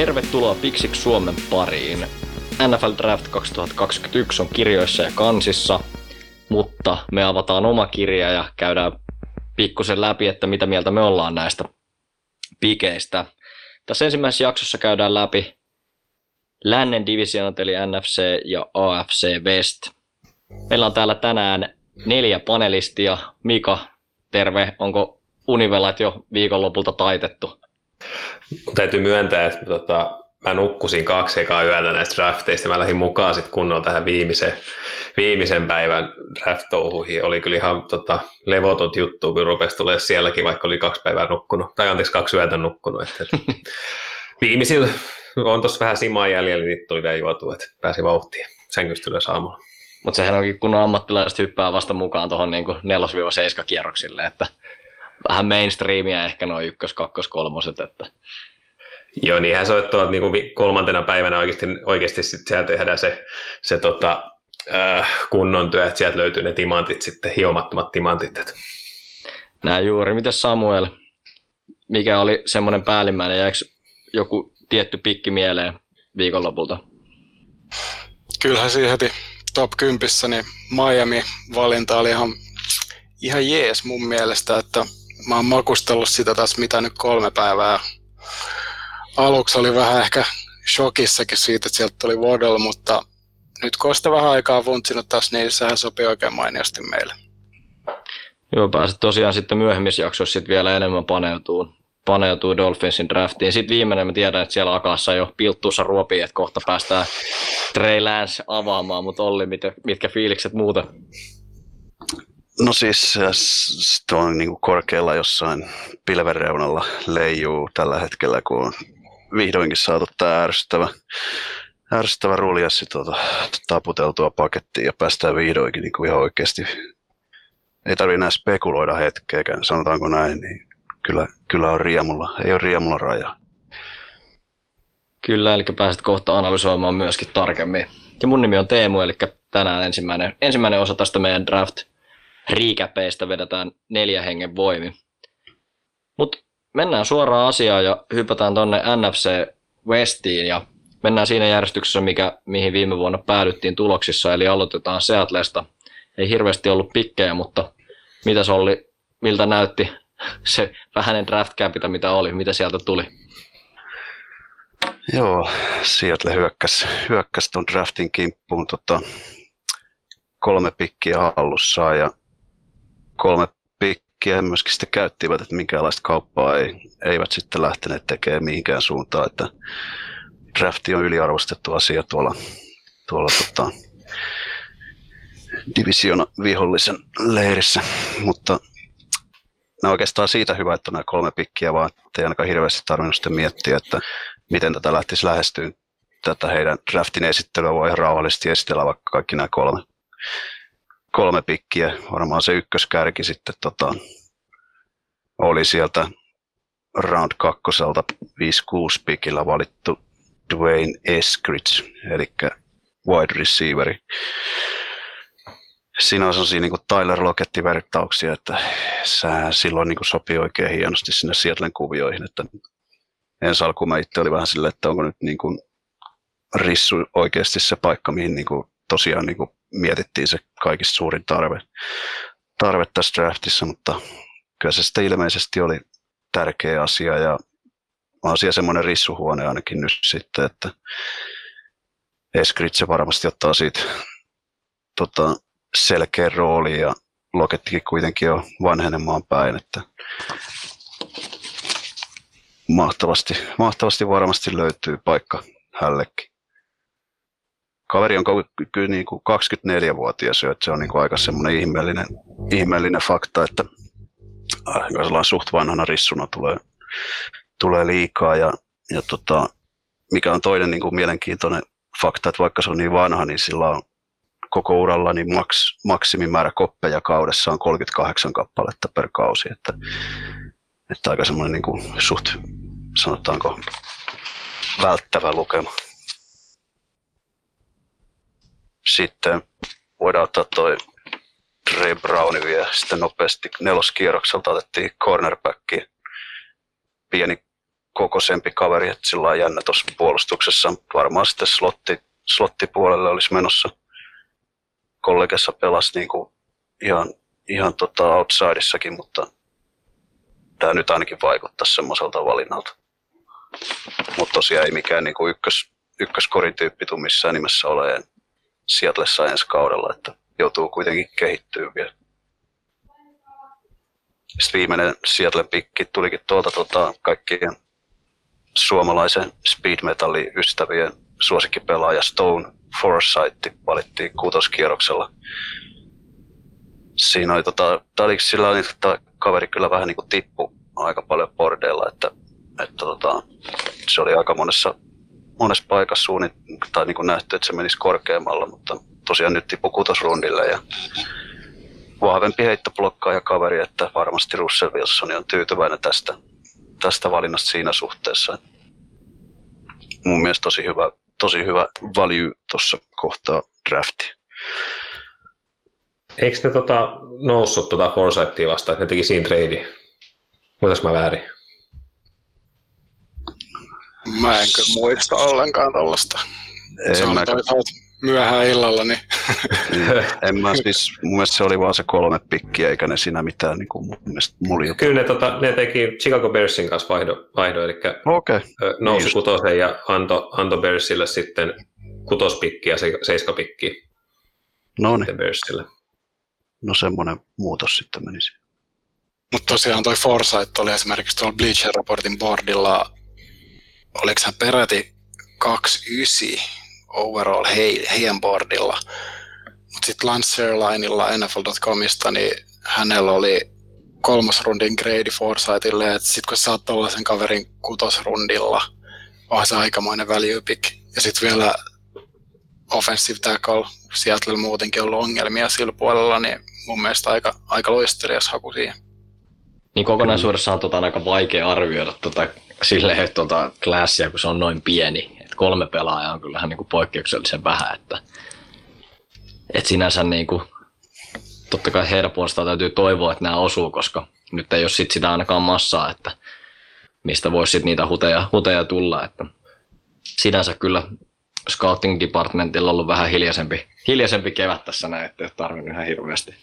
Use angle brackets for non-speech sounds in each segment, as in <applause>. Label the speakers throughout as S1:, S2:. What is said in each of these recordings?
S1: Tervetuloa Piksiksi Suomen pariin. NFL Draft 2021 on kirjoissa ja kansissa, mutta me avataan oma kirja ja käydään pikkusen läpi, että mitä mieltä me ollaan näistä pikeistä. Tässä ensimmäisessä jaksossa käydään läpi lännen divisionat eli NFC ja AFC West. Meillä on täällä tänään neljä panelistia. Mika, terve. Onko univelat jo viikonlopulta taitettu?
S2: Täytyy myöntää, että tota, mä nukkusin kaksi ekaa yötä näistä drafteista. Mä lähdin mukaan sitten kunnolla tähän viimeisen, viimeisen päivän draft-touhuihin. Oli kyllä ihan tota, levotot juttu, kun rupesi tulee sielläkin, vaikka oli kaksi päivää nukkunut. Tai anteeksi, kaksi yötä nukkunut. Että, että <laughs> viimeisillä on tuossa vähän simaa jäljellä, niin tuli vielä juotu, että pääsi vauhtiin sängystä ylös aamulla.
S1: Mutta sehän onkin, kun ammattilaiset hyppää vasta mukaan tuohon niin 4-7 kierroksille, että vähän mainstreamia ehkä noin ykkös, kakkos, kolmoset. Että.
S2: Joo, niinhän se on, että niin kolmantena päivänä oikeasti, oikeasti sit siellä tehdään se, se tota, äh, kunnon työ, että sieltä löytyy ne timantit sitten, hiomattomat timantit. Että.
S1: Näin juuri. Miten Samuel, mikä oli semmoinen päällimmäinen, jääkö joku tietty pikki mieleen viikonlopulta?
S3: Kyllähän siinä heti top 10, niin Miami-valinta oli ihan, ihan jees mun mielestä, että mä oon makustellut sitä tässä mitä nyt kolme päivää. Aluksi oli vähän ehkä shokissakin siitä, että sieltä tuli Waddle, mutta nyt kun sitä vähän aikaa vuntsinut taas, niin sehän sopii oikein mainiosti meille.
S1: Joo, pääset tosiaan sitten myöhemmissä jaksoissa sitten vielä enemmän paneutuu, paneutuu Dolphinsin draftiin. Sitten viimeinen, mä tiedän, että siellä akassa jo pilttuussa ruopii, että kohta päästään Trey Lance avaamaan, mutta Olli, mitkä, mitkä fiilikset muuta?
S4: No siis se on niin kuin korkealla jossain pilven reunalla leijuu tällä hetkellä, kun on vihdoinkin saatu tämä ärsyttävä, ärsyttävä ruljassi tuota, taputeltua pakettiin ja päästään vihdoinkin niin kuin ihan oikeasti. Ei tarvitse enää spekuloida hetkeäkään, sanotaanko näin, niin kyllä, kyllä on riemulla, ei ole riemulla raja.
S1: Kyllä, eli pääset kohta analysoimaan myöskin tarkemmin. Ja mun nimi on Teemu, eli tänään ensimmäinen, ensimmäinen osa tästä meidän draft riikäpeistä vedetään neljä hengen voimi. Mutta mennään suoraan asiaan ja hypätään tonne NFC Westiin ja mennään siinä järjestyksessä, mikä, mihin viime vuonna päädyttiin tuloksissa, eli aloitetaan Seatlesta. Ei hirveästi ollut pikkejä, mutta mitä se oli, miltä näytti <laughs> se vähäinen draft capita, mitä oli, mitä sieltä tuli?
S4: Joo, Seattle hyökkäsi, hyökkäsi tuon draftin kimppuun tota, kolme pikkiä hallussaan ja kolme pikkiä. Myöskin sitten käyttivät, että minkäänlaista kauppaa ei, eivät sitten lähteneet tekemään mihinkään suuntaan, että drafti on yliarvostettu asia tuolla, tuolla tota, division vihollisen leirissä, mutta nämä oikeastaan siitä hyvä, että on nämä kolme pikkiä, vaan ei ainakaan hirveästi tarvinnut sitten miettiä, että miten tätä lähtisi lähestyä. Tätä heidän draftin esittelyä voi ihan rauhallisesti esitellä vaikka kaikki nämä kolme kolme pikkiä, varmaan se ykköskärki sitten tota, oli sieltä round kakkoselta 5-6 pikillä valittu Dwayne Eskridge, eli wide receiveri. Siinä on sellaisia niin Tyler Locketti-vertauksia, että sehän silloin niin sopii oikein hienosti sinne Seattlen kuvioihin. Että ensi alkuun mä itse oli vähän silleen, että onko nyt niin kuin rissu oikeasti se paikka, mihin niin kuin tosiaan niin kuin mietittiin se kaikista suurin tarve, tarve tässä draftissa, mutta kyllä se sitten ilmeisesti oli tärkeä asia ja asia semmoinen rissuhuone ainakin nyt sitten, että Eskritse varmasti ottaa siitä tota, selkeä rooli ja Lokettikin kuitenkin on vanhenemaan päin, että mahtavasti, mahtavasti varmasti löytyy paikka hällekin kaveri on niin kuin 24-vuotias jo, että se on niin kuin aika semmoinen ihmeellinen, ihmeellinen fakta, että äh, suht vanhana rissuna tulee, tulee liikaa ja, ja tota, mikä on toinen niin kuin mielenkiintoinen fakta, että vaikka se on niin vanha, niin sillä on koko uralla niin maks, maksimimäärä koppeja kaudessa on 38 kappaletta per kausi, että, että aika semmoinen niin kuin suht, sanotaanko, välttävä lukema. Sitten voidaan ottaa toi Trey Browni vielä sitten nopeasti neloskierrokselta otettiin cornerbacki. Pieni kokoisempi kaveri, että sillä on jännä tuossa puolustuksessa. Varmaan sitten slotti, slottipuolelle olisi menossa. Kollegessa pelasi niin kuin ihan, ihan tota outsidissakin, mutta tämä nyt ainakin vaikuttaa semmoiselta valinnalta. Mutta tosiaan ei mikään niin kuin ykkös, ykköskorin tyyppi tuu missään nimessä ole Seattlessa ensi kaudella, että joutuu kuitenkin kehittyä vielä. Sitten viimeinen Seattle pikki tulikin tuolta tota, kaikkien suomalaisen speed metalli ystävien suosikkipelaaja Stone Forsyth valittiin kuutoskierroksella. Siinä oli, tota, sillä oli, että kaveri kyllä vähän niin kuin tippu aika paljon bordeilla, että, että tota, se oli aika monessa, monessa paikassa suunnit, tai niin kuin nähty, että se menisi korkeammalla, mutta tosiaan nyt tippui kutosrundille ja vahvempi ja kaveri, että varmasti Russell Wilson on tyytyväinen tästä, tästä valinnasta siinä suhteessa. Mun mielestä tosi hyvä, tosi hyvä value tuossa kohtaa drafti.
S2: Eikö ne tota, noussut tuota Forsythia vastaan, että ne teki siinä trade? Muitas mä väärin?
S3: Mä en kyllä muista ollenkaan tuollaista. Se on toisaalta myöhään illalla, niin... <laughs>
S4: En mä siis, mun mielestä se oli vaan se kolme pikkiä, eikä ne siinä mitään niin kuin mun mielestä mulju.
S2: Kyllä ne, tota, ne teki Chicago Bearsin kanssa vaihdo, vaihdo eli
S4: okay.
S2: nousi niin kutosen ja antoi anto Bearsille sitten kutospikki ja se, seiskapikki.
S4: No niin. No semmoinen muutos sitten menisi.
S3: Mutta tosiaan toi Foresight oli esimerkiksi tuolla Bleacher Reportin boardilla, oliko hän peräti 29 overall hei, heidän boardilla. Mutta sitten Lance Airlineilla NFL.comista, niin hänellä oli kolmas rundin grade Forsythille, että sitten kun sä saat tollaisen kaverin kutosrundilla, on se aikamoinen value pick. Ja sitten vielä offensive tackle, Seattle muutenkin ollut ongelmia sillä puolella, niin mun mielestä aika, aika loistelias haku siihen.
S1: Niin kokonaisuudessaan on tota aika vaikea arvioida tota, silleen, että tota, klassia, kun se on noin pieni kolme pelaajaa on kyllähän niin kuin poikkeuksellisen vähän, että, että sinänsä niin kuin, totta kai heidän puolestaan täytyy toivoa, että nämä osuu, koska nyt ei ole sit sitä ainakaan massaa, että mistä voisi sit niitä huteja, huteja tulla, että sinänsä kyllä scouting departmentilla on ollut vähän hiljaisempi, hiljaisempi kevät tässä näin, että ei ole tarvinnut ihan hirveästi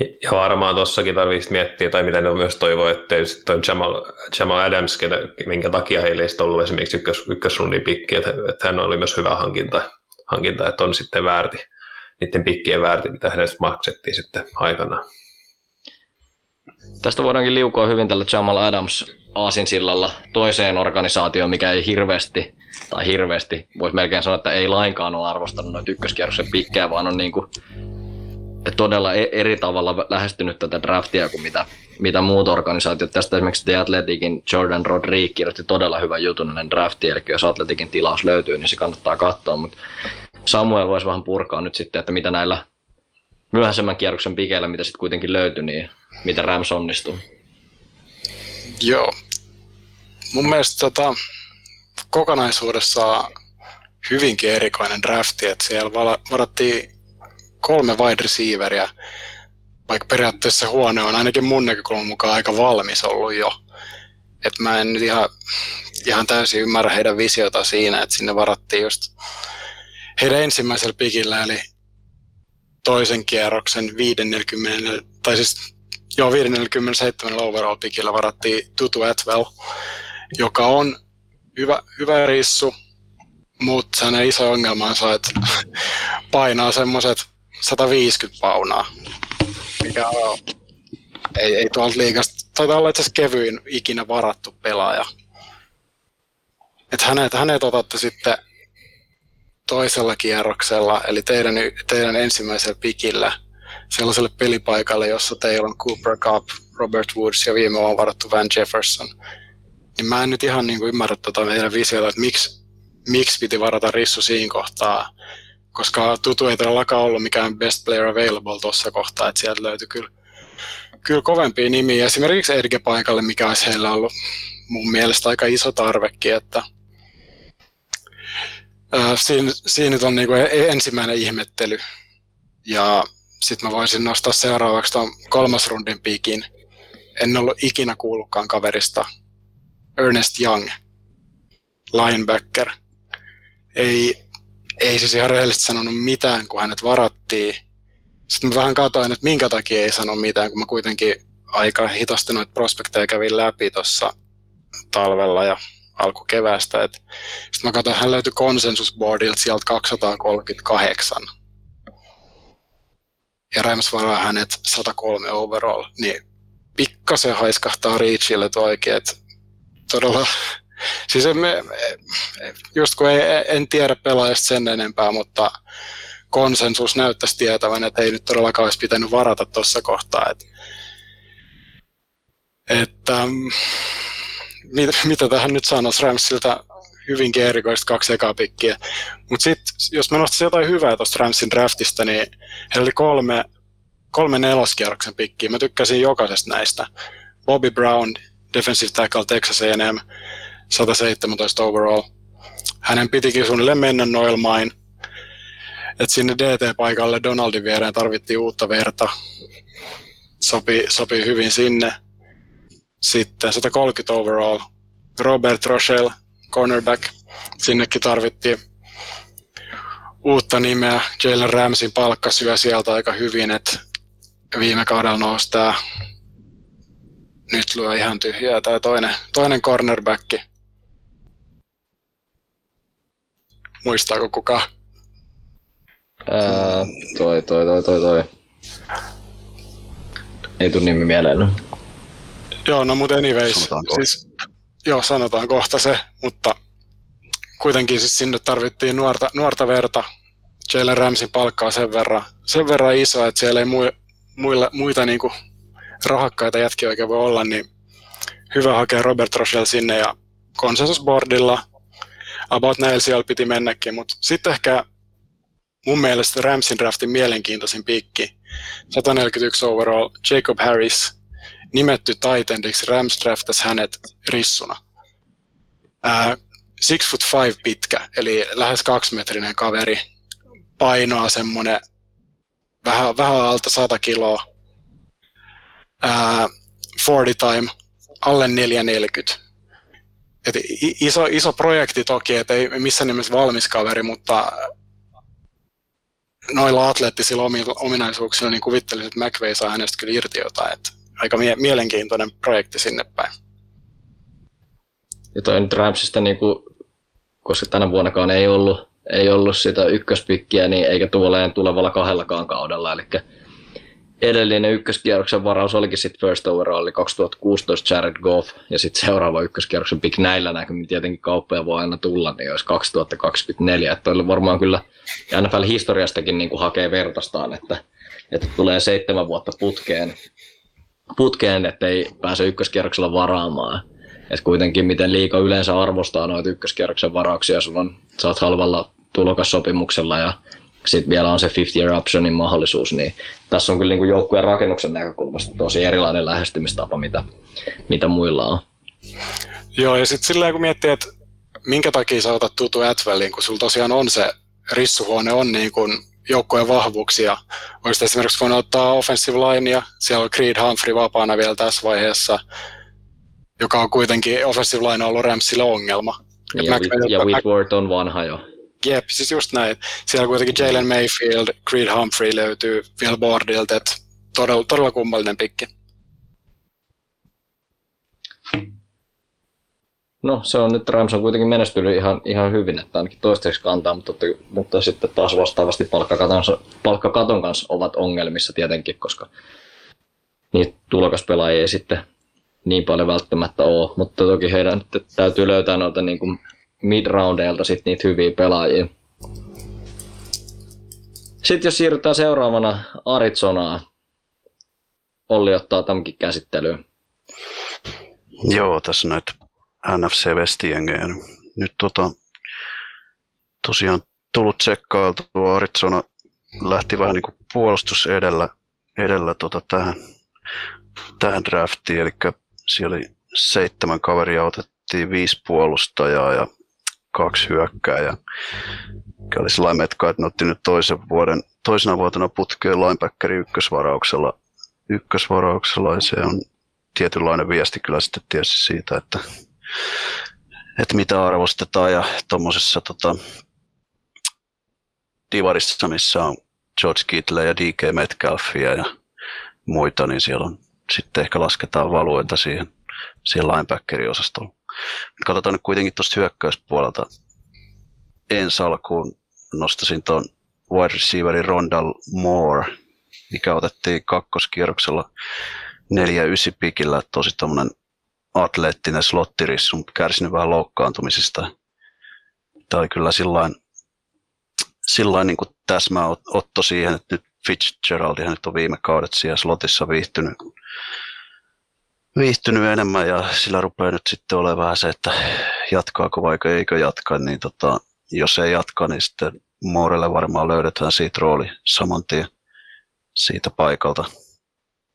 S2: ja varmaan tuossakin tarvitsisi miettiä, tai mitä ne myös toivoo, että tietysti toi Jamal, Jamal Adams, ketä, minkä takia heillä ei ollut esimerkiksi ykkös, ykkösrundin pikki, että, että hän oli myös hyvä hankinta, hankinta, että on sitten väärti, niiden pikkien väärti, mitä hänestä maksettiin sitten aikanaan.
S1: Tästä voidaankin liukua hyvin tällä Jamal Adams aasinsillalla toiseen organisaatioon, mikä ei hirveästi, tai hirveästi, voisi melkein sanoa, että ei lainkaan ole arvostanut noita ykköskierroksen pikkejä, vaan on niin kuin todella e- eri tavalla lähestynyt tätä draftia kuin mitä, mitä muut organisaatiot. Tästä esimerkiksi The Athleticin Jordan Rodriguez kirjoitti todella hyvän jutun ennen draftia, eli jos Athleticin tilaus löytyy, niin se kannattaa katsoa, mutta Samuel voisi vähän purkaa nyt sitten, että mitä näillä myöhäisemmän kierroksen pikeillä, mitä sitten kuitenkin löytyi, niin mitä Rams onnistuu.
S3: Joo. Mun mielestä tota, kokonaisuudessaan hyvinkin erikoinen drafti, että siellä varattiin kolme wide receiveria, vaikka periaatteessa huone on ainakin mun näkökulman mukaan aika valmis ollut jo. Et mä en nyt ihan, ihan täysin ymmärrä heidän visiota siinä, että sinne varattiin just heidän ensimmäisellä pikillä, eli toisen kierroksen 50, tai siis joo, 57 overall pikillä varattiin Tutu Atwell, joka on hyvä, hyvä rissu, mutta hänen iso ongelmansa, että painaa semmoiset 150 paunaa, mikä on, ei, ei tuolta liikasta, taitaa olla itse asiassa kevyin ikinä varattu pelaaja. Että hänet, hänet otatte sitten toisella kierroksella, eli teidän, teidän ensimmäisellä pikillä, sellaiselle pelipaikalle, jossa teillä on Cooper Cup, Robert Woods ja viime on varattu Van Jefferson. Niin mä en nyt ihan niin kuin ymmärrä tuota meidän visiota, että miksi, miksi piti varata Rissu siinä kohtaa koska Tutu ei todellakaan ollut mikään best player available tuossa kohtaa, että sieltä löytyi kyllä, kyllä kovempia nimiä. Esimerkiksi Edge-paikalle, mikä olisi heillä ollut mun mielestä aika iso tarvekin, että siinä, siinä nyt on niinku e-, ensimmäinen ihmettely. Ja sitten mä voisin nostaa seuraavaksi tuon kolmas rundin piikin. En ollut ikinä kuullutkaan kaverista Ernest Young, linebacker. Ei, ei siis ihan rehellisesti sanonut mitään, kun hänet varattiin. Sitten mä vähän katsoin, että minkä takia ei sano mitään, kun mä kuitenkin aika hitaasti noita prospekteja kävin läpi tuossa talvella ja alkukeväästä. Sitten mä katsoin, hän löytyi konsensusboardilta sieltä 238. Ja Rams varaa hänet 103 overall, niin pikkasen haiskahtaa Reachille oikein, että todella, siis me, just kun ei, en tiedä pelaajasta sen enempää, mutta konsensus näyttäisi tietävän, että ei nyt todellakaan olisi pitänyt varata tuossa kohtaa. Että, että mitä, mitä tähän nyt sanoisi Ramsilta hyvinkin erikoista kaksi ekaa pikkiä. Mutta sitten, jos mä nostaisin jotain hyvää tuosta Ramsin draftista, niin heillä oli kolme, kolme neloskierroksen pikkiä. Mä tykkäsin jokaisesta näistä. Bobby Brown, defensive tackle Texas A&M, 117 overall. Hänen pitikin suunnilleen mennä noilmain. Et sinne DT-paikalle Donaldin viereen tarvittiin uutta verta. Sopi, sopii hyvin sinne. Sitten 130 overall. Robert Rochelle, cornerback. Sinnekin tarvittiin uutta nimeä. Jalen Ramsin palkka syö sieltä aika hyvin, että viime kaudella nousi tämä nyt lyö ihan tyhjää tämä toinen, toinen cornerback. Muistaako kuka?
S1: Ää, toi, toi, toi, toi, toi. Ei tuu nimi mieleen.
S3: Joo, no mutta anyways.
S4: Sanotaan
S3: siis, joo, sanotaan kohta se, mutta kuitenkin siis sinne tarvittiin nuorta, nuorta verta. Jalen Ramsin palkkaa sen verran, sen verran iso, että siellä ei mu, muilla, muita niin kuin rahakkaita jätkiä oikein voi olla, niin hyvä hakea Robert Rochelle sinne ja konsensusboardilla about näillä siellä piti mennäkin, mutta sitten ehkä mun mielestä Ramsin draftin mielenkiintoisin pikki, 141 overall, Jacob Harris, nimetty Titandiksi, Rams draftas hänet rissuna. Ää, six foot five pitkä, eli lähes kaksimetrinen kaveri, painoa semmoinen vähän, vähän alta 100 kiloa, ää, 40 time, alle 440. Et iso, iso projekti toki, että ei missään nimessä valmis kaveri, mutta noilla atleettisilla ominaisuuksilla niin kuvittelisin, että McVay saa hänestä kyllä irti jotain. Että aika mie- mielenkiintoinen projekti sinne päin.
S1: Ja toi nyt Ramsista, niin kuin, koska tänä vuonnakaan ei ollut, ei ollut sitä ykköspikkiä, niin eikä tuoleen tulevalla kahdellakaan kaudella. Eli edellinen ykköskierroksen varaus olikin sitten first overall, 2016 Jared Goff, ja sitten seuraava ykköskierroksen pick näillä näkymin tietenkin kauppoja voi aina tulla, niin olisi 2024. Että varmaan kyllä NFL-historiastakin niin kuin hakee vertaistaan, että, että tulee seitsemän vuotta putkeen, putkeen ettei pääse ykköskierroksella varaamaan. Et kuitenkin miten liika yleensä arvostaa noita ykköskierroksen varauksia, sulla on, sä oot halvalla tulokassopimuksella ja sitten vielä on se 50 year optionin mahdollisuus, niin tässä on kyllä niin joukkueen rakennuksen näkökulmasta tosi erilainen lähestymistapa, mitä, mitä muilla on.
S3: Joo, ja sitten silleen kun miettii, että minkä takia sä otat tutu Atwelliin, kun sulla tosiaan on se rissuhuone on niin kuin joukkueen vahvuuksia. Olisi esimerkiksi voinut ottaa offensive line ja siellä on Creed Humphrey vapaana vielä tässä vaiheessa, joka on kuitenkin offensive line ollut Ramsille ongelma.
S1: Ja, ja, ja Whitworth on vanha jo.
S3: Jep, siis just näin. Siellä kuitenkin Jalen Mayfield, Creed Humphrey löytyy vielä boardilta, että todella, todella kummallinen pikki.
S1: No se on nyt Rams on kuitenkin menestynyt ihan, ihan hyvin, että ainakin toistaiseksi kantaa, mutta, mutta sitten taas vastaavasti palkkakaton, palkkakaton kanssa ovat ongelmissa tietenkin, koska niitä tulokaspelaajia ei sitten niin paljon välttämättä ole, mutta toki heidän täytyy löytää noita niin kuin mid-roundeilta sit niitä hyviä pelaajia. Sitten jos siirrytään seuraavana Arizonaan, Olli ottaa tämänkin käsittelyyn.
S4: Joo, tässä näitä NFC Westjengejä. Nyt tota, tosiaan tullut tsekkailtu, Arizona lähti vähän niin kuin puolustus edellä, edellä tota tähän, tähän draftiin, eli siellä oli seitsemän kaveria, otettiin viisi puolustajaa ja kaksi hyökkääjää. Oli sellainen metka, että ne otti nyt toisen vuoden, toisena vuotena putkeen linebackeri ykkösvarauksella, ykkösvarauksella ja se on tietynlainen viesti kyllä sitten tietysti siitä, että että mitä arvostetaan ja tuommoisessa tota, divarissa, missä on George Kittle ja DK Metcalfia ja muita, niin siellä on sitten ehkä lasketaan valuita siihen, siihen Katsotaan nyt kuitenkin tuosta hyökkäyspuolelta. Ensi alkuun nostasin tuon wide receiverin Rondal Moore, mikä otettiin kakkoskierroksella 4-9 pikillä, tosi tommonen atleettinen slottirissu, kärsinyt vähän loukkaantumisista. Tämä oli kyllä sillain, sillain niin täsmä otto siihen, että nyt Fitzgeraldihan nyt on viime kaudet siellä slotissa viihtynyt, viihtynyt enemmän ja sillä rupeaa nyt sitten olemaan se, että jatkaako vai eikö jatka, niin tota, jos ei jatka, niin sitten Moorelle varmaan löydetään siitä rooli saman tien siitä paikalta.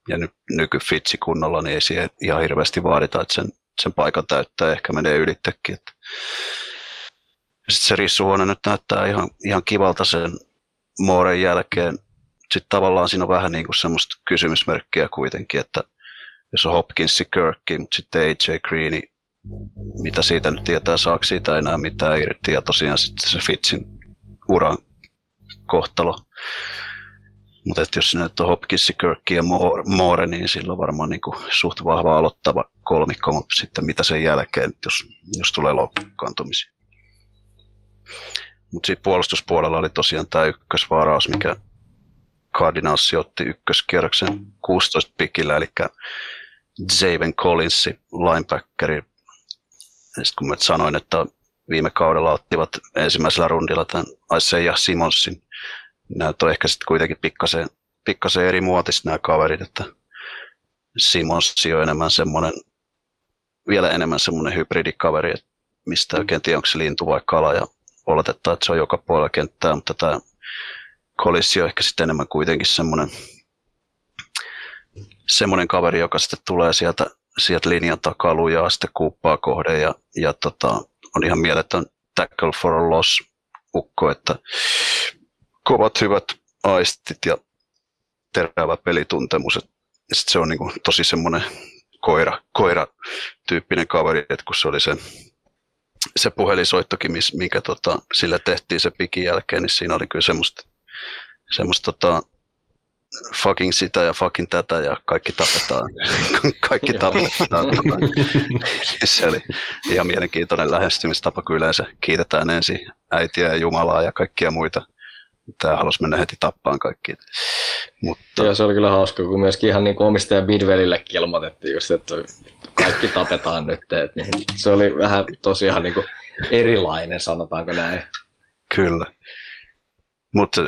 S4: Ja ny, nykyfitsi kunnolla, niin ei siihen ihan hirveästi vaadita, että sen, sen paikan täyttää ehkä menee ylittekin. Sitten se rissuhuone nyt näyttää ihan, ihan kivalta sen Mooren jälkeen. Sitten tavallaan siinä on vähän niin kuin semmoista kysymysmerkkiä kuitenkin, että jos on Hopkinsi, Kirkki, mutta sitten AJ Greeni, mitä siitä nyt tietää, saako siitä enää mitään irti, ja tosiaan sitten se Fitsin uran kohtalo. Mutta jos nyt on Hopkins, Kirkki ja Moore, niin silloin varmaan niin kuin suht vahva aloittava kolmikko, mutta sitten mitä sen jälkeen, jos, jos tulee loukkaantumisia. Mutta siinä puolustuspuolella oli tosiaan tämä ykkösvaraus, mikä Cardinals otti ykköskierroksen 16 pikillä, eli Javen Collinsi, linebackeri. Sitten kun mä sanoin, että viime kaudella ottivat ensimmäisellä rundilla tämän Isaiah Simonsin, nämä on ehkä sitten kuitenkin pikkasen, pikkasen eri muotis nämä kaverit, että Simons on enemmän semmoinen, vielä enemmän semmoinen hybridikaveri, että mistä oikein tiedä, onko se lintu vai kala, ja oletetaan, että se on joka puolella kenttää, mutta tämä Kolissi on ehkä sitten enemmän kuitenkin semmoinen, semmoinen kaveri, joka sitten tulee sieltä, sieltä linjan takaa lujaa sitten kuuppaa kohden ja, ja tota, on ihan mieletön tackle for a loss ukko, että kovat hyvät aistit ja terävä pelituntemus. Ja sit se on niinku tosi semmoinen koira, koira-tyyppinen kaveri, että kun se oli se, se puhelinsoittokin, mikä tota, sillä tehtiin se pikin jälkeen, niin siinä oli kyllä semmoista, semmoista tota, fucking sitä ja fucking tätä ja kaikki tapetaan. <laughs> kaikki tapetaan. <laughs> se oli ihan mielenkiintoinen lähestymistapa, kun yleensä kiitetään ensin äitiä ja Jumalaa ja kaikkia muita. Tämä halusi mennä heti tappaan kaikki.
S1: Mutta... Joo, se oli kyllä hauska, kun myöskin ihan niin omistaja Bidvelillekin ilmoitettiin just, että kaikki tapetaan nyt. Niin se oli vähän tosiaan niin erilainen, sanotaanko näin.
S4: Kyllä. Mutta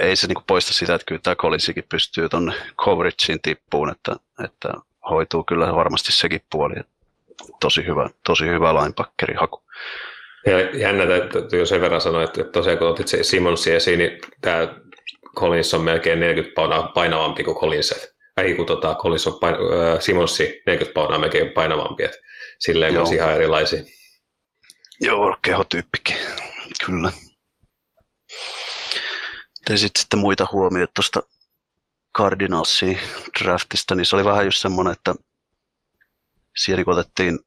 S4: ei se niinku poista sitä, että kyllä tämä Collinsikin pystyy tuonne coverageen tippuun, että, että hoituu kyllä varmasti sekin puoli. Tosi hyvä, tosi hyvä haku.
S2: Ja jännä, että jos sen verran sanoa, että tosiaan kun otit Simonsi esiin, niin tämä Collins on melkein 40 painavampi kuin Collins. Ei kun tota, Collins on pain, äh, Simonsi 40 paunaa melkein painavampi, että silleen on ihan erilaisia.
S4: Joo, kehotyyppikin, kyllä. Teisit sitten muita huomioita tuosta Cardinalsin draftista, niin se oli vähän just semmoinen, että siellä kun otettiin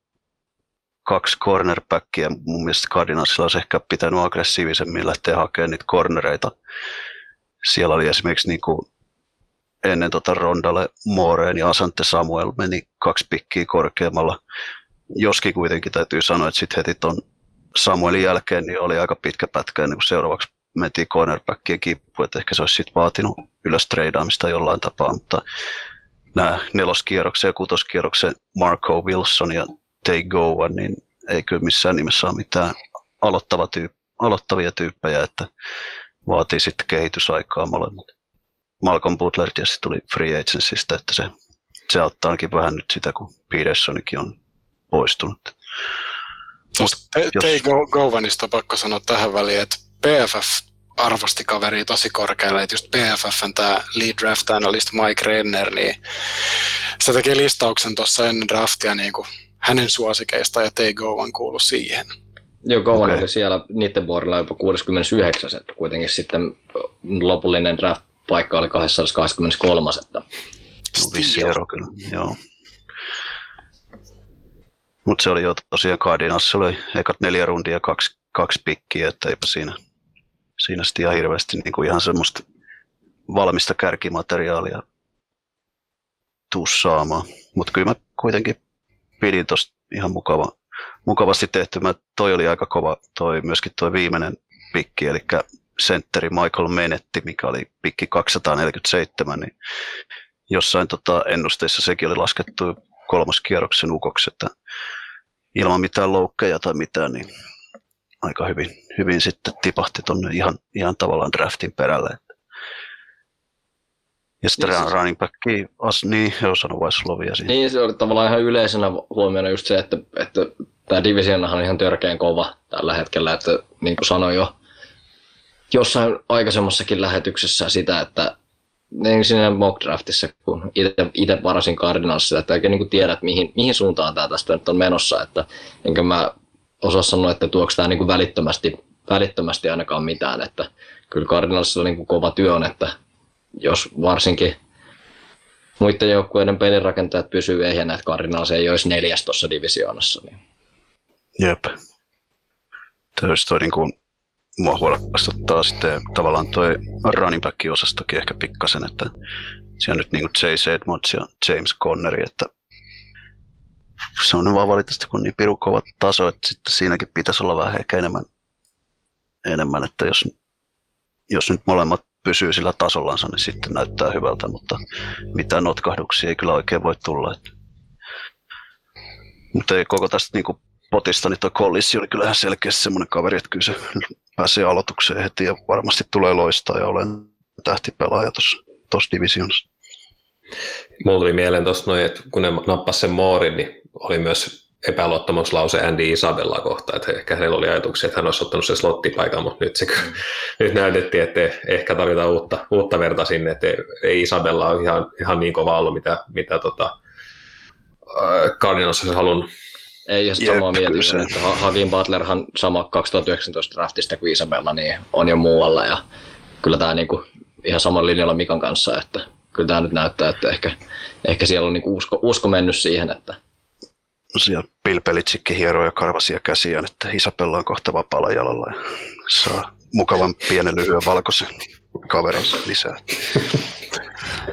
S4: kaksi cornerbackia, mun mielestä Cardinalsilla olisi ehkä pitänyt aggressiivisemmin lähteä hakemaan niitä cornereita. Siellä oli esimerkiksi niin kuin ennen tota Rondalle Mooreen ja Asante Samuel meni kaksi pikkiä korkeammalla. Joskin kuitenkin täytyy sanoa, että sitten heti ton Samuelin jälkeen niin oli aika pitkä pätkä ennen kuin seuraavaksi mentiin cornerbackien kimppuun, että ehkä se olisi sitten vaatinut ylös treidaamista jollain tapaa, mutta nämä neloskierroksen ja kutoskierroksen Marco Wilson ja Tay Gowan, niin ei kyllä missään nimessä ole mitään aloittava tyyp, aloittavia tyyppejä, että vaatii sitten kehitysaikaa molemmat. Malcolm Butler tietysti tuli free agencystä, että se, se auttaa ainakin vähän nyt sitä, kun Petersonikin on poistunut.
S3: Tuosta Tay Govanista pakko sanoa tähän väliin, että PFF arvosti kaveria tosi korkealle, että just PFFn tämä lead draft analyst Mike Renner, niin se teki listauksen tuossa ennen draftia niin kuin hänen suosikeista ja Tay Gowan kuului siihen.
S1: Joo, Gowan okay. oli siellä niiden vuorilla jopa 69, että kuitenkin sitten lopullinen draft-paikka oli 223. Että...
S4: Vissi ero kyllä, joo. Mutta se oli jo tosiaan Cardinals, se oli ekat neljä rundia, kaksi, kaksi pikkiä, että eipä siinä, siinä sitten ihan hirveästi niin kuin ihan semmoista valmista kärkimateriaalia tuu saamaan. Mutta kyllä mä kuitenkin pidin tuosta ihan mukava, mukavasti tehty. Mä, toi oli aika kova, toi, myöskin toi viimeinen pikki, eli sentteri Michael Menetti, mikä oli pikki 247, niin jossain tota ennusteissa sekin oli laskettu kolmoskierroksen ukoksi, että ilman mitään loukkeja tai mitään, niin aika hyvin, hyvin sitten tipahti tuonne ihan, ihan tavallaan draftin perälle. Ja sitten niin, siis... running back, as, niin, joo, sano vai
S1: siinä. Niin, se oli tavallaan ihan yleisenä huomiona just se, että, että tämä divisionahan on ihan törkeän kova tällä hetkellä, että niin kuin sanoin jo jossain aikaisemmassakin lähetyksessä sitä, että niin siinä mock draftissa, kun itse varasin Cardinalsissa, että oikein niin tiedä, että mihin, mihin suuntaan tämä tästä nyt on menossa, että enkä mä osaa sanoa, että tuoksi tämä niin välittömästi, välittömästi ainakaan mitään, että kyllä Cardinalsilla niin kova työ on, että jos varsinkin muiden joukkueiden pelirakentajat pysyy ehjänä, että Cardinals ei olisi neljäs tuossa divisioonassa. Niin.
S4: Jep. Tietysti toi niin kuin, mua huolestuttaa sitten tavallaan toi running back osastokin ehkä pikkasen, että siellä nyt niin kuin Chase Edmonds ja James Conneri, että se on vaan valitettavasti kun niin piru kova taso, että sitten siinäkin pitäisi olla vähän ehkä enemmän, enemmän että jos, jos nyt molemmat pysyy sillä tasollansa, niin sitten näyttää hyvältä, mutta mitään notkahduksia ei kyllä oikein voi tulla. Mutta ei koko tästä niin potista, niin tuo Collissi oli kyllähän selkeästi semmoinen kaveri, että kyllä se pääsee aloitukseen heti ja varmasti tulee loistaa ja olen tähtipelaaja tuossa divisionassa.
S2: Mulla tuli mieleen tuossa noin, että kun ne nappasi sen Moorin, niin oli myös epäluottamuslause Andy Isabella kohtaan, että ehkä heillä oli ajatuksia, että hän olisi ottanut sen slottipaikan, mutta nyt, se, mm. <laughs> nyt näytettiin, että ehkä tarvitaan uutta, uutta verta sinne, että ei Isabella ole ihan, ihan niin kova ollut, mitä, mitä tota, Cardinals olisi halunnut.
S1: Ei, ja samaa mietin, että Hakim Butlerhan sama 2019 draftista kuin Isabella, niin on jo muualla, ja kyllä tämä niinku ihan saman linjalla Mikan kanssa, että kyllä tämä nyt näyttää, että ehkä, ehkä siellä on niinku usko, usko mennyt siihen, että
S4: siellä Bill Belichick hieroo ja karvasia käsiään, että Isabella on kohta vapaalla jalalla ja saa mukavan pienen lyhyen valkoisen kaverin lisää.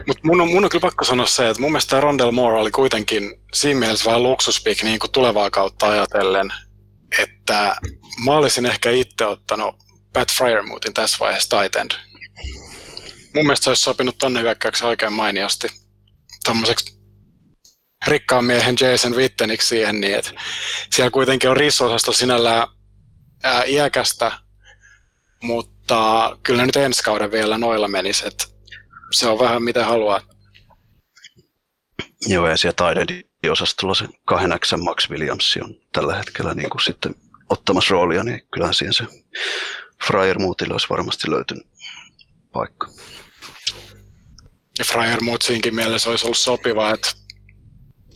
S3: Mut mun, on, mun on kyllä pakko sanoa se, että mun mielestä Rondell Moore oli kuitenkin siinä mielessä vähän luksuspik niin kuin tulevaa kautta ajatellen, että mä olisin ehkä itse ottanut Pat Fryermutin tässä vaiheessa tight end. Mun mielestä se olisi sopinut tonne hyökkäyksen oikein mainiosti. Tämmöiseksi rikkaan miehen Jason Witteniksi siihen, niin että siellä kuitenkin on rissosasto sinällään ää, iäkästä, mutta kyllä nyt ensi kauden vielä noilla menisi, että se on vähän mitä haluaa.
S4: Joo, ja siellä Taidedin osastolla se kahden Max Williams on tällä hetkellä niin kuin sitten ottamassa roolia, niin kyllähän siihen se Fryer Mootille olisi varmasti löytynyt paikka.
S3: Ja Fryer Moot siinkin mielessä olisi ollut sopiva, että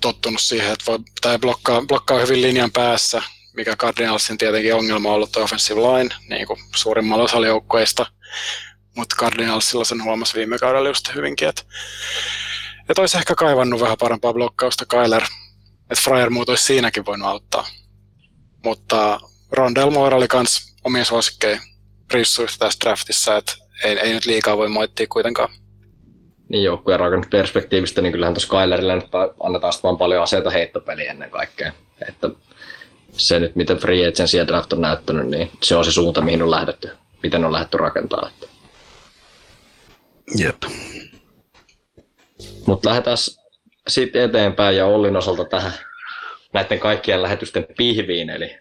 S3: tottunut siihen, että voi, tai blokkaa, blokkaa hyvin linjan päässä, mikä Cardinalsin tietenkin ongelma on ollut offensive line, niin kuin suurimmalla osalla joukkueista, mutta Cardinalsilla sen huomasi viime kaudella just hyvinkin, että, että olisi ehkä kaivannut vähän parempaa blokkausta Kyler, että Fryer muut olisi siinäkin voinut auttaa. Mutta Rondell Moore oli myös omia suosikkeja tässä draftissa, että ei, ei nyt liikaa voi moittia kuitenkaan
S1: niin joukkueen perspektiivistä, niin kyllähän tuossa Kylerille nyt annetaan vaan paljon aseita heittopeliä ennen kaikkea. Että se nyt, miten free agency ja draft on näyttänyt, niin se on se suunta, mihin on lähdetty, miten on lähdetty rakentamaan.
S4: Jep.
S1: Mutta lähdetään sitten eteenpäin ja Ollin osalta tähän näiden kaikkien lähetysten pihviin, eli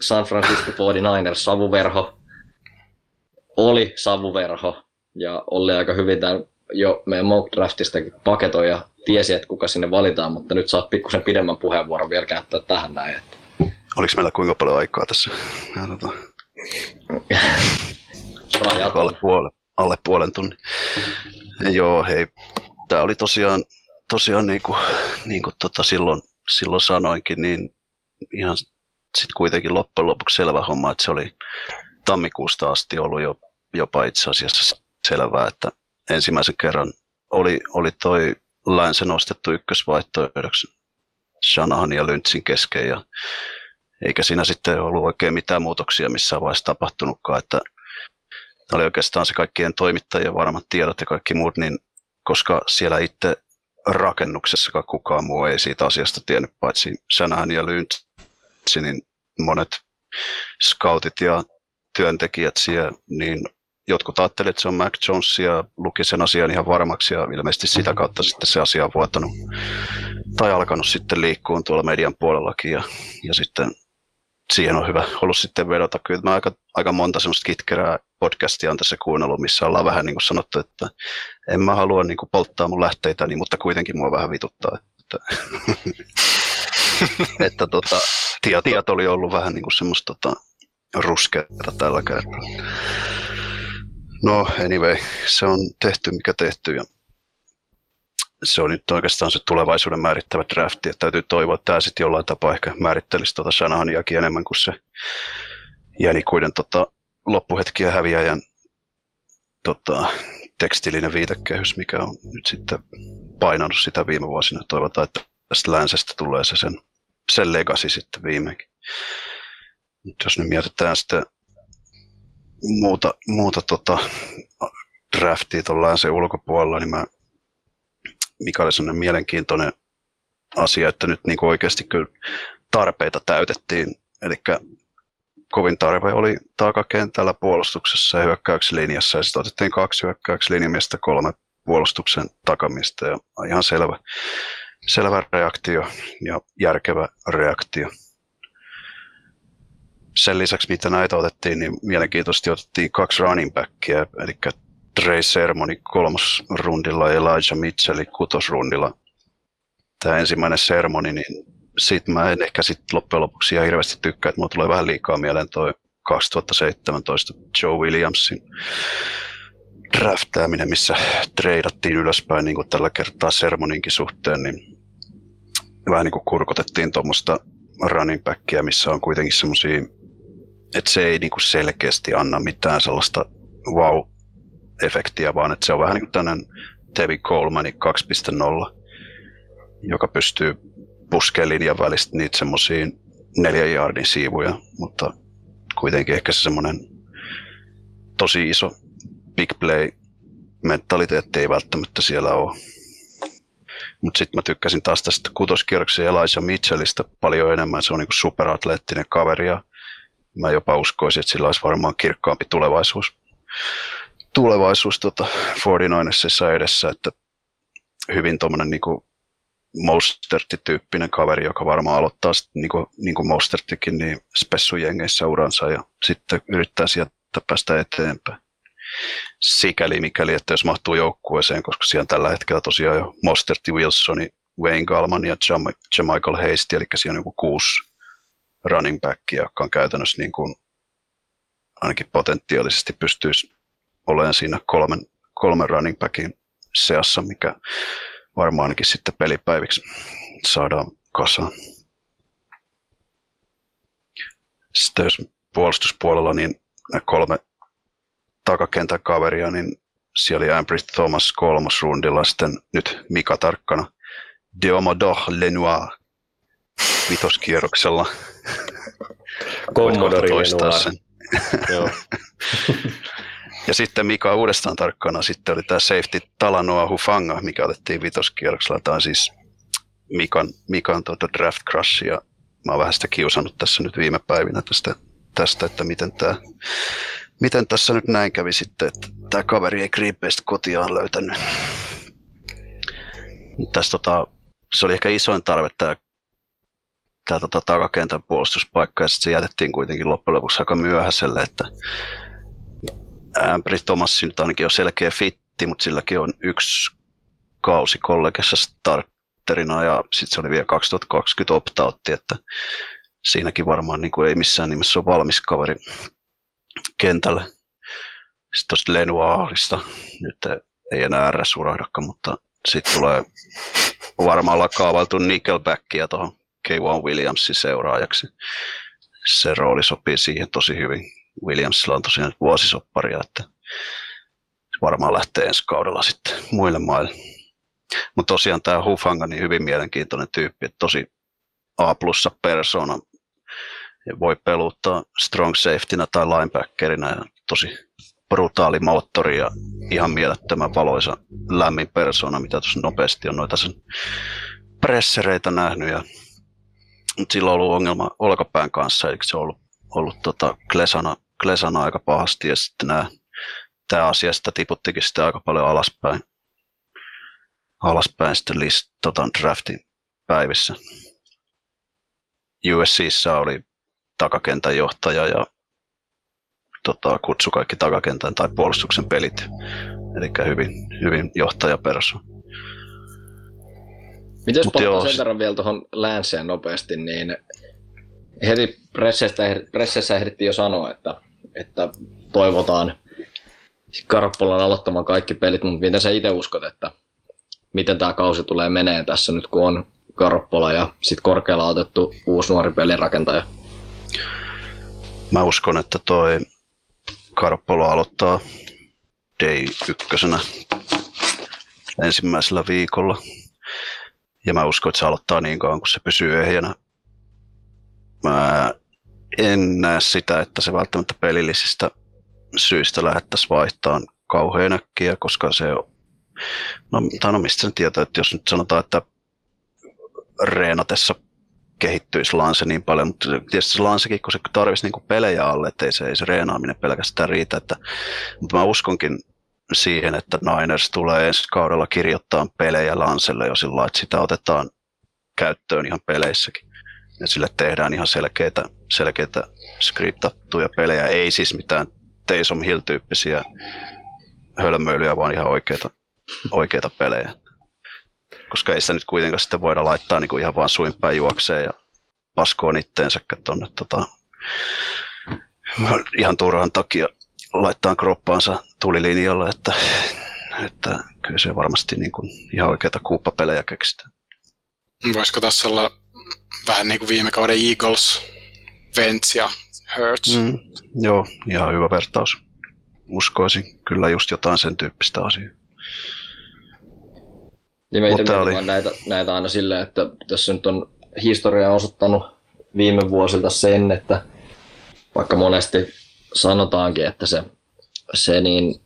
S1: San Francisco 49ers savuverho oli savuverho, ja oli aika hyvin tämän jo meidän mock draftistakin paketoi ja tiesi, että kuka sinne valitaan, mutta nyt saat pikkusen pidemmän puheenvuoron vielä käyttää tähän näin. Että...
S4: Oliko meillä kuinka paljon aikaa tässä? Tota... alle, puolen, alle puolen tunnin. Joo, hei, tämä oli tosiaan, tosiaan niin kuin, niin kuin tota silloin, silloin sanoinkin, niin ihan sitten kuitenkin loppujen lopuksi selvä homma, että se oli tammikuusta asti ollut jo jopa itse asiassa selvää, että ensimmäisen kerran oli, oli toi Länse nostettu ykkösvaihtoehdoksi Shanahan ja Lynchin kesken ja eikä siinä sitten ollut oikein mitään muutoksia missään vaiheessa tapahtunutkaan, että oli oikeastaan se kaikkien toimittajien varmat tiedot ja kaikki muut, niin koska siellä itse rakennuksessa kukaan muu ei siitä asiasta tiennyt, paitsi Shanahan ja Lynch, niin monet scoutit ja työntekijät siellä, niin jotkut ajattelivat, että se on Mac Jones ja luki sen asian ihan varmaksi ja ilmeisesti sitä kautta sitten se asia on vuotanut tai alkanut sitten liikkua tuolla median puolellakin ja, ja sitten siihen on hyvä ollut sitten vedota. Kyllä mä aika, aika monta semmoista kitkerää podcastia on tässä kuunnellut, missä ollaan vähän niin kuin sanottu, että en mä halua niin kuin polttaa mun lähteitäni, mutta kuitenkin mua vähän vituttaa. Että, <laughs> että tota, tiet, tiet oli ollut vähän niin kuin semmoista tota, ruskeata tällä kertaa. No anyway, se on tehty mikä tehty ja se on nyt oikeastaan se tulevaisuuden määrittävä drafti, että täytyy toivoa, että tämä sitten jollain tapaa ehkä määrittelisi tuota Shanahaniakin enemmän kuin se jänikuiden tota, loppuhetkiä häviäjän tota, tekstiilinen viitekehys, mikä on nyt sitten painanut sitä viime vuosina. Toivotaan, että tästä länsestä tulee se sen, sen legacy sitten viimeinkin. Nyt jos nyt mietitään sitten muuta, muuta tota, draftia tuon länsen ulkopuolella, niin mä mikä oli sellainen mielenkiintoinen asia, että nyt niin oikeasti kyllä tarpeita täytettiin. Eli kovin tarve oli takakentällä puolustuksessa ja hyökkäykslinjassa ja sitten otettiin kaksi hyökkäykslinjamiestä, kolme puolustuksen takamista ja ihan selvä, selvä reaktio ja järkevä reaktio. Sen lisäksi, mitä näitä otettiin, niin mielenkiintoisesti otettiin kaksi running backia, eli Trey Sermoni kolmosrundilla ja Elijah Mitchell kutosrundilla. Tämä ensimmäinen Sermoni, niin siitä mä en ehkä sit loppujen lopuksi ihan hirveästi tykkää, että mulla tulee vähän liikaa mieleen toi 2017 Joe Williamsin draftaaminen, missä treidattiin ylöspäin niin kuin tällä kertaa Sermoninkin suhteen, niin vähän niin kuin kurkotettiin tuommoista running backia, missä on kuitenkin semmoisia, että se ei niin kuin selkeästi anna mitään sellaista wow efektiä, vaan että se on vähän niin kuin Tevi Coleman 2.0, joka pystyy puskemaan linjan välistä niitä semmoisia neljän jaardin siivuja, mutta kuitenkin ehkä se semmoinen tosi iso big play mentaliteetti ei välttämättä siellä ole. Mutta sitten mä tykkäsin taas tästä kutoskierroksen Elijah Mitchellistä paljon enemmän. Se on niinku superatleettinen kaveri ja mä jopa uskoisin, että sillä olisi varmaan kirkkaampi tulevaisuus tulevaisuus tota 49 edessä, että hyvin tuommoinen niin Mostertti-tyyppinen kaveri, joka varmaan aloittaa sit, niin kuin, niin kuin Mosterttikin, niin spessujengeissä uransa ja sitten yrittää sieltä päästä eteenpäin. Sikäli mikäli, että jos mahtuu joukkueeseen, koska siellä tällä hetkellä tosiaan jo Mostertti, Wilsoni, Wayne Gallman ja Jamichael Hasty, eli siellä on niin kuusi running backia, jotka on käytännössä niin kuin ainakin potentiaalisesti pystyisi olen siinä kolmen, kolmen running backin seassa, mikä varmaan ainakin sitten pelipäiviksi saadaan kasaan. Sitten jos puolustuspuolella, niin ne kolme takakentän kaveria, niin siellä oli Ambry Thomas kolmosrundilla, sitten nyt Mika Tarkkana, Deomodo Lenoir vitoskierroksella. <laughs>
S2: Commodore Lenoir. <laughs> Joo.
S4: Ja sitten Mika uudestaan tarkkana sitten oli tämä safety Talanoa Hufanga, mikä otettiin vitoskierroksella. Tämä on siis Mikan, Mikan tuota draft crush ja mä oon vähän sitä kiusannut tässä nyt viime päivinä tästä, tästä että miten, tämä, miten tässä nyt näin kävi sitten, että tämä kaveri ei Greenpeistä kotiaan löytänyt. Tässä tota, se oli ehkä isoin tarve tämä tämä tota, takakentän puolustuspaikka ja sitten se jätettiin kuitenkin loppujen lopuksi aika myöhäiselle, että Ämpri Thomasin nyt ainakin on selkeä fitti, mutta silläkin on yksi kausi kollegessa starterina ja sitten se oli vielä 2020 optautti, että siinäkin varmaan niin kuin ei missään nimessä ole valmis kaveri kentälle. Sitten tuosta Lenoirista, nyt ei enää RS mutta sitten tulee varmaan kaavailtu Nickelbackia tuohon K1 Williamsin seuraajaksi. Se rooli sopii siihen tosi hyvin. Williamsilla on tosiaan vuosisopparia, että varmaan lähtee ensi kaudella sitten muille maille. Mutta tosiaan tämä Hufanga, niin hyvin mielenkiintoinen tyyppi, että tosi, A plussa persona. Voi peluttaa strong safetynä tai linebackerina ja tosi brutaali moottori ja ihan mielettömän valoisa lämmin persona, mitä tuossa nopeasti on noita sen pressereitä nähnyt. Ja, mutta sillä on ollut ongelma olkapään kanssa, eli se on ollut, ollut tota Klesana, Klesana aika pahasti ja sitten nämä, tämä asia sitä tiputtikin sitä aika paljon alaspäin, alaspäin sitten list, tota, draftin päivissä. USCissä oli takakentän johtaja ja tota, kutsu kaikki takakentän tai puolustuksen pelit. Eli hyvin, hyvin johtajaperso.
S1: Miten
S4: joo,
S1: sen verran vielä tuohon länseen nopeasti, niin heti pressestä, pressessä ehdittiin jo sanoa, että, että toivotaan Karappolan aloittamaan kaikki pelit, mutta miten sä itse uskot, että miten tämä kausi tulee meneen tässä nyt, kun on Karoppola ja sitten korkealla otettu uusi nuori pelirakentaja?
S4: Mä uskon, että toi Karpolo aloittaa day ykkösenä ensimmäisellä viikolla. Ja mä uskon, että se aloittaa niin kauan, kun se pysyy ehjänä. Mä en näe sitä, että se välttämättä pelillisistä syistä lähettäisiin vaihtaa kauhean äkkiä, koska se on, no, tai no mistä sen tietää, että jos nyt sanotaan, että reenatessa kehittyisi Lance niin paljon, mutta tietysti se Lancekin, kun se tarvitsisi niin pelejä alle, että ei se, ei se reenaaminen pelkästään riitä. Että, mutta mä uskonkin siihen, että Niners tulee ensi kaudella kirjoittaa pelejä Lancelle jo sillä että sitä otetaan käyttöön ihan peleissäkin. Ja sille tehdään ihan selkeitä, selkeitä skriptattuja pelejä, ei siis mitään Taysom Hill-tyyppisiä hölmöilyjä, vaan ihan oikeita, oikeita pelejä koska ei sitä nyt kuitenkaan sitten voida laittaa niin kuin ihan vaan suinpäin juokseen ja paskoon itteensäkään tuonne tota, ihan turhan takia laittaa kroppaansa tulilinjalle, että, että kyllä se varmasti niin kuin ihan oikeita kuuppapelejä keksitään.
S3: Voisiko tässä olla vähän niin kuin viime kauden Eagles, Vents ja Hurts?
S4: Mm, joo, ihan hyvä vertaus. Uskoisin kyllä just jotain sen tyyppistä asiaa.
S1: Niin mä itse
S4: oli-
S1: näitä, näitä aina silleen, että tässä nyt on historia osoittanut viime vuosilta sen, että vaikka monesti sanotaankin, että se, se niin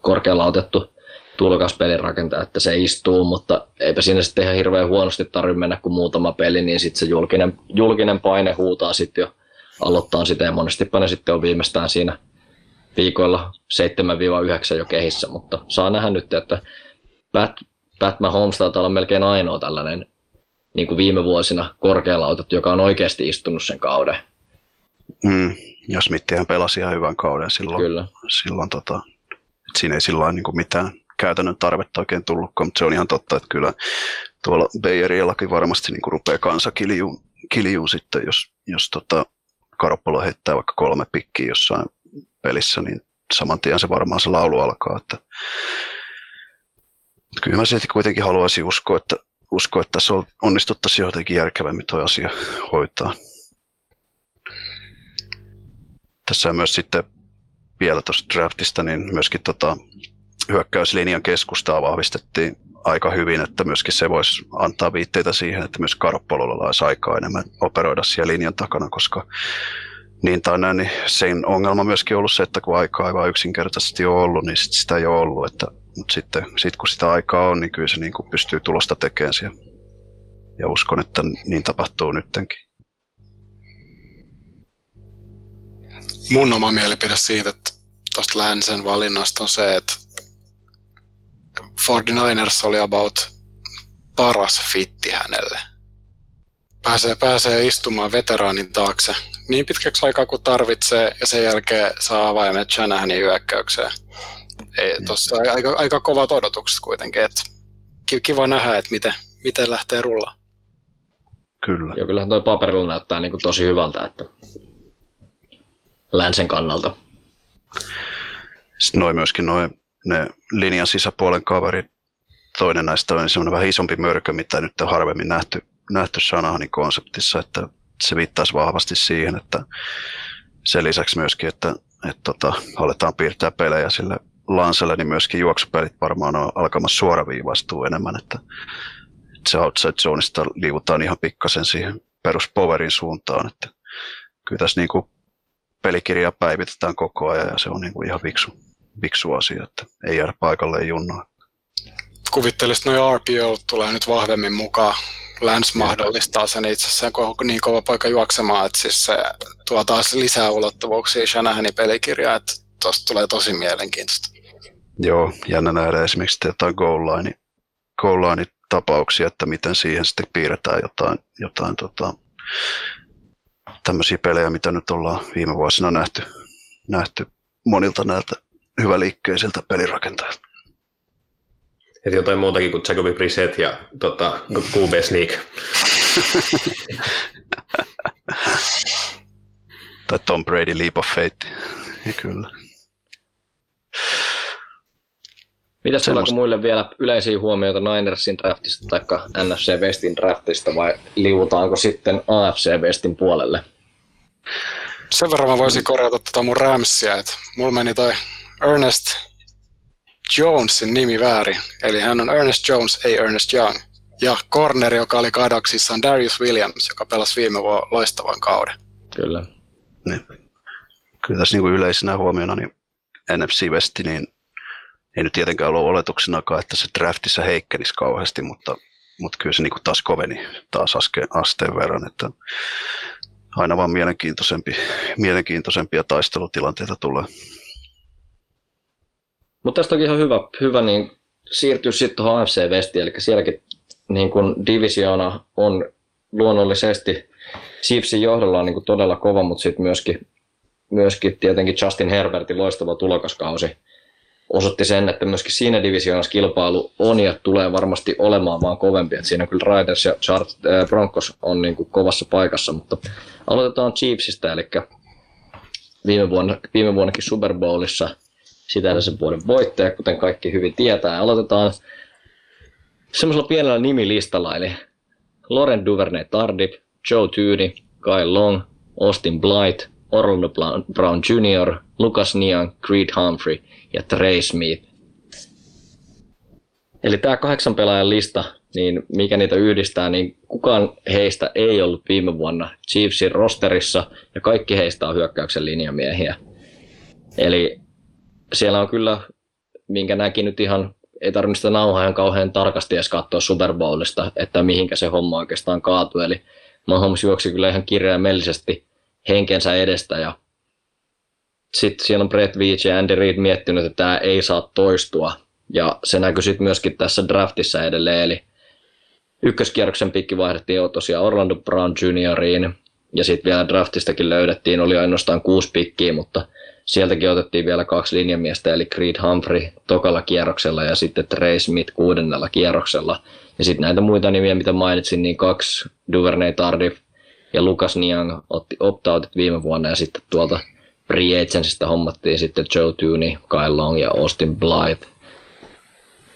S1: korkealla otettu tulkaspelin rakentaja, että se istuu, mutta eipä siinä sitten ihan hirveän huonosti tarvitse mennä kuin muutama peli, niin sitten se julkinen, julkinen paine huutaa sitten jo aloittaa sitä ja monestipa ne sitten on viimeistään siinä viikoilla 7-9 jo kehissä, mutta saa nähdä nyt, että Pat, Pat Mahomes taitaa olla melkein ainoa tällainen niin kuin viime vuosina korkealla otettu, joka on oikeasti istunut sen kauden.
S4: Mm, ja Smithihän pelasi ihan hyvän kauden silloin.
S1: Kyllä.
S4: silloin tota, että siinä ei sillä niin mitään käytännön tarvetta oikein tullutkaan, mutta se on ihan totta, että kyllä tuolla Bayerillakin varmasti niin rupeaa kansa kiljuun, kiljuun sitten, jos, jos tota Karoppolo heittää vaikka kolme pikkiä jossain pelissä, niin saman tien se varmaan se laulu alkaa. Että, kyllä mä silti kuitenkin haluaisin uskoa, että, uskoa, että tässä on- onnistuttaisiin jotenkin järkevämmin tuo asia hoitaa. Tässä myös sitten vielä tuosta draftista, niin myöskin tota, hyökkäyslinjan keskustaa vahvistettiin aika hyvin, että myöskin se voisi antaa viitteitä siihen, että myös Karoppololla olisi aikaa enemmän operoida siellä linjan takana, koska niin tai näin, niin sen ongelma myöskin ollut se, että kun aikaa ei vaan yksinkertaisesti ole ollut, niin sit sitä ei ole ollut. Että, mutta sitten sit kun sitä aikaa on, niin kyllä se niin kuin pystyy tulosta tekemään siellä. Ja uskon, että niin tapahtuu nyttenkin.
S3: Mun oma mielipide siitä, että tuosta Länsen valinnasta on se, että 49ers oli about paras fitti hänelle. Pääsee, pääsee istumaan veteraanin taakse niin pitkäksi aikaa kuin tarvitsee ja sen jälkeen saa avaimet Shanahanin hyökkäykseen. Ei, tossa on aika, aika kovat odotukset kuitenkin, että ki- kiva nähdä, että miten, miten lähtee rullaan.
S4: Kyllä.
S1: Ja kyllähän toi paperilla näyttää niin kuin tosi hyvältä, että länsen kannalta.
S4: Sitten noin myöskin noin ne linjan sisäpuolen kaverit. Toinen näistä on semmoinen vähän isompi mörkö, mitä nyt on harvemmin nähty, nähty Shanahanin konseptissa, että se viittaisi vahvasti siihen, että sen lisäksi myöskin, että, että tota, aletaan piirtää pelejä sille Lanselle, niin myöskin juoksupelit varmaan on alkamassa suoraviivaistua enemmän, että, se outside zoneista liivutaan ihan pikkasen siihen peruspowerin suuntaan. Että kyllä tässä niin kuin pelikirjaa päivitetään koko ajan ja se on niin kuin ihan viksu, viksu asia, että ei jäädä paikalle junnoa.
S3: Kuvittelisit, että nuo RPO tulee nyt vahvemmin mukaan. Lance mahdollistaa sen itse asiassa niin kova paikka juoksemaan, että siis se tuo taas lisää ulottuvuuksia Shanahanin pelikirjaa, että tuosta tulee tosi mielenkiintoista.
S4: Joo, jännä nähdä esimerkiksi jotain goal line, goal line tapauksia, että miten siihen sitten piirretään jotain, jotain tota, tämmöisiä pelejä, mitä nyt ollaan viime vuosina nähty, nähty monilta näiltä hyväliikkeisiltä pelirakentajilta.
S2: Että jotain muutakin kuin Jacobi Brissett ja tota, QB Sneak. <laughs>
S4: tai Tom Brady Leap of Fate. Ja kyllä.
S1: Mitä sulla on muille vielä yleisiä huomioita Ninersin draftista tai NFC Westin draftista vai liuutaanko sitten AFC Westin puolelle?
S3: Sen verran mä voisin korjata tota mun Ramsia, että mulla meni toi Ernest Jonesin nimi väärin. Eli hän on Ernest Jones, ei Ernest Young. Ja corneri, joka oli kadoksissa, on Darius Williams, joka pelasi viime vuonna loistavan kauden.
S1: Kyllä.
S4: Niin. Kyllä tässä niin yleisenä huomiona niin NFC West, niin ei nyt tietenkään ollut oletuksenakaan, että se draftissa heikkenisi kauheasti, mutta, mutta kyllä se niin kuin taas koveni taas aske, asteen verran, että aina vaan mielenkiintoisempi, mielenkiintoisempia taistelutilanteita tulee.
S1: Mutta tästä onkin ihan hyvä, hyvä niin siirtyä sitten tuohon AFC Westiin, eli sielläkin niin kun divisioona on luonnollisesti Chiefsin johdolla on niin todella kova, mutta sitten myöskin, myöskin tietenkin Justin Herbertin loistava tulokaskausi osoitti sen, että myöskin siinä divisioonassa kilpailu on ja tulee varmasti olemaan vaan kovempi. Et siinä kyllä Raiders ja Chart, äh, Broncos on niin kuin kovassa paikassa, mutta aloitetaan Chiefsistä, eli viime, vuonna, viime vuonnakin Super Bowlissa sitä edellisen vuoden voittaja, kuten kaikki hyvin tietää. Aloitetaan semmoisella pienellä nimilistalla, eli Loren Duvernay Tardip, Joe Tyyni, Kyle Long, Austin Blight, Orlando Brown Jr., Lucas Niang, Creed Humphrey ja Trey Smith. Eli tämä kahdeksan pelaajan lista, niin mikä niitä yhdistää, niin kukaan heistä ei ollut viime vuonna Chiefsin rosterissa ja kaikki heistä on hyökkäyksen linjamiehiä. Eli siellä on kyllä, minkä näki nyt ihan, ei tarvitse sitä nauhaa ihan kauhean tarkasti edes katsoa Super Bowlista, että mihinkä se homma oikeastaan kaatui. Eli Mahomes juoksi kyllä ihan kirjaimellisesti henkensä edestä ja sitten siellä on Brett Veach ja Andy Reid miettinyt, että tämä ei saa toistua. Ja se näkyy sitten myöskin tässä draftissa edelleen, eli ykköskierroksen pikki vaihdettiin jo tosiaan Orlando Brown Junioriin, ja sitten vielä draftistakin löydettiin, oli ainoastaan kuusi pikkiä, mutta sieltäkin otettiin vielä kaksi linjamiestä, eli Creed Humphrey tokalla kierroksella ja sitten Trey Smith kuudennella kierroksella. Ja sitten näitä muita nimiä, mitä mainitsin, niin kaksi Duvernay Tardif ja Lucas Niang otti opt viime vuonna ja sitten tuolta free agentsista hommattiin sitten Joe Tooney, Kyle Long ja Austin Blythe.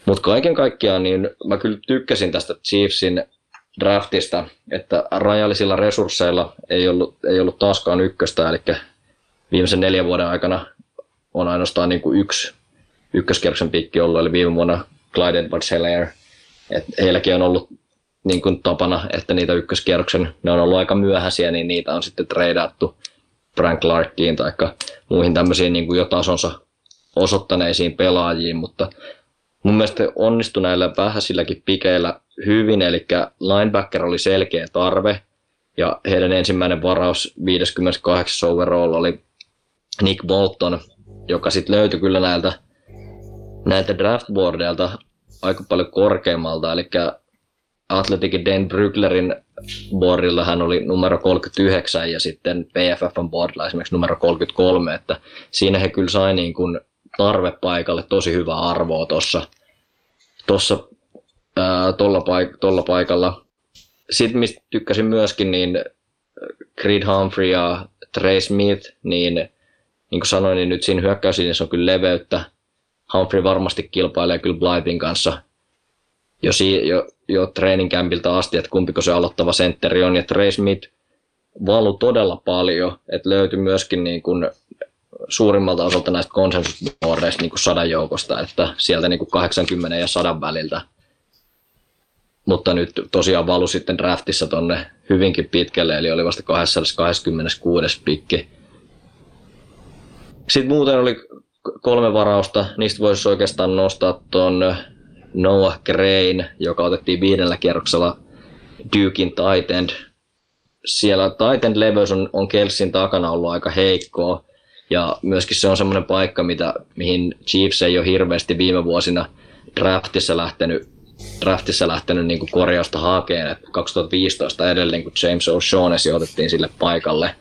S1: Mutta kaiken kaikkiaan niin mä kyllä tykkäsin tästä Chiefsin draftista, että rajallisilla resursseilla ei ollut, ei ollut taaskaan ykköstä, eli viimeisen neljän vuoden aikana on ainoastaan niin kuin yksi ykköskierroksen pikki ollut, eli viime vuonna Clyde edwards heilläkin on ollut niin kuin tapana, että niitä ykköskierroksen, ne on ollut aika myöhäisiä, niin niitä on sitten treidattu Frank Clarkiin tai muihin tämmöisiin niin kuin jo tasonsa osoittaneisiin pelaajiin, mutta mun mielestä onnistui näillä vähäisilläkin pikeillä hyvin, eli linebacker oli selkeä tarve, ja heidän ensimmäinen varaus 58 overall oli Nick Bolton, joka sitten löytyi kyllä näiltä, näiltä draftboardeilta aika paljon korkeammalta, eli Atleticin Dan Bruglerin boardilla hän oli numero 39 ja sitten PFFn boardilla esimerkiksi numero 33, että siinä he kyllä sai niin kuin tarvepaikalle tosi hyvää arvoa tuossa tossa, tuolla paik- paikalla. Sitten mistä tykkäsin myöskin, niin Creed Humphrey ja Trey Smith, niin niin kuin sanoin, niin nyt siinä hyökkäyslinjassa on kyllä leveyttä. Humphrey varmasti kilpailee kyllä Blythin kanssa jo, si- jo, jo training campilta asti, että kumpiko se aloittava sentteri on. Ja Trey Smith valu todella paljon, että löytyi myöskin niin kuin suurimmalta osalta näistä konsensusboardeista niin sadan joukosta, että sieltä niin kuin 80 ja 100 väliltä. mutta nyt tosiaan valu sitten draftissa tonne hyvinkin pitkälle, eli oli vasta 226. pikki. Sitten muuten oli kolme varausta, niistä voisi oikeastaan nostaa tuon Noah Grain, joka otettiin viidellä kierroksella Dukein tight end. Siellä tight end leveys on, on Kelsin takana ollut aika heikkoa, ja myöskin se on semmoinen paikka, mitä, mihin Chiefs ei ole hirveästi viime vuosina draftissa lähtenyt, draftissa lähtenyt niin kuin korjausta hakeen. Et 2015 edelleen, kun James O'Shaughnessy otettiin sille paikalle,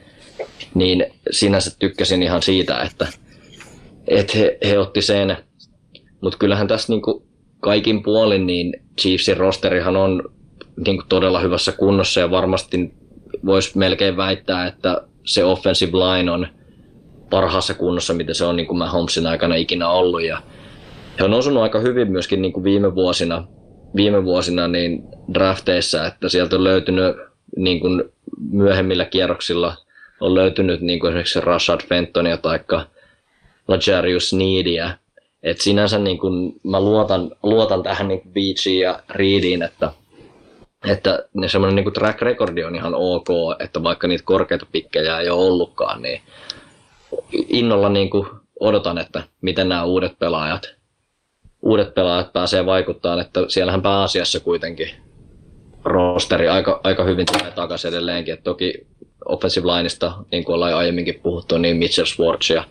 S1: niin sinänsä tykkäsin ihan siitä, että, että he, he otti sen. Mutta kyllähän tässä niin kuin kaikin puolin niin Chiefsin rosterihan on niin kuin todella hyvässä kunnossa ja varmasti voisi melkein väittää, että se offensive line on parhaassa kunnossa, mitä se on niin kuin Mahomesin aikana ikinä ollut. Ja he on osunut aika hyvin myöskin niin kuin viime vuosina, viime vuosina niin drafteissa, että sieltä on löytynyt niin kuin myöhemmillä kierroksilla on löytynyt niin kuin esimerkiksi Rashad Fentonia tai Lajarius Needia. Et sinänsä niin kuin mä luotan, luotan tähän niin Beachiin ja Reediin, että, että ne semmoinen niin track recordi on ihan ok, että vaikka niitä korkeita pikkejä ei ole ollutkaan, niin innolla niin kuin odotan, että miten nämä uudet pelaajat, uudet pelaajat pääsee vaikuttaa, että siellähän pääasiassa kuitenkin rosteri aika, aika hyvin tulee takaisin edelleenkin. Et toki offensive lineista, niin kuin ollaan aiemminkin puhuttu, niin Mitchell Schwartz ja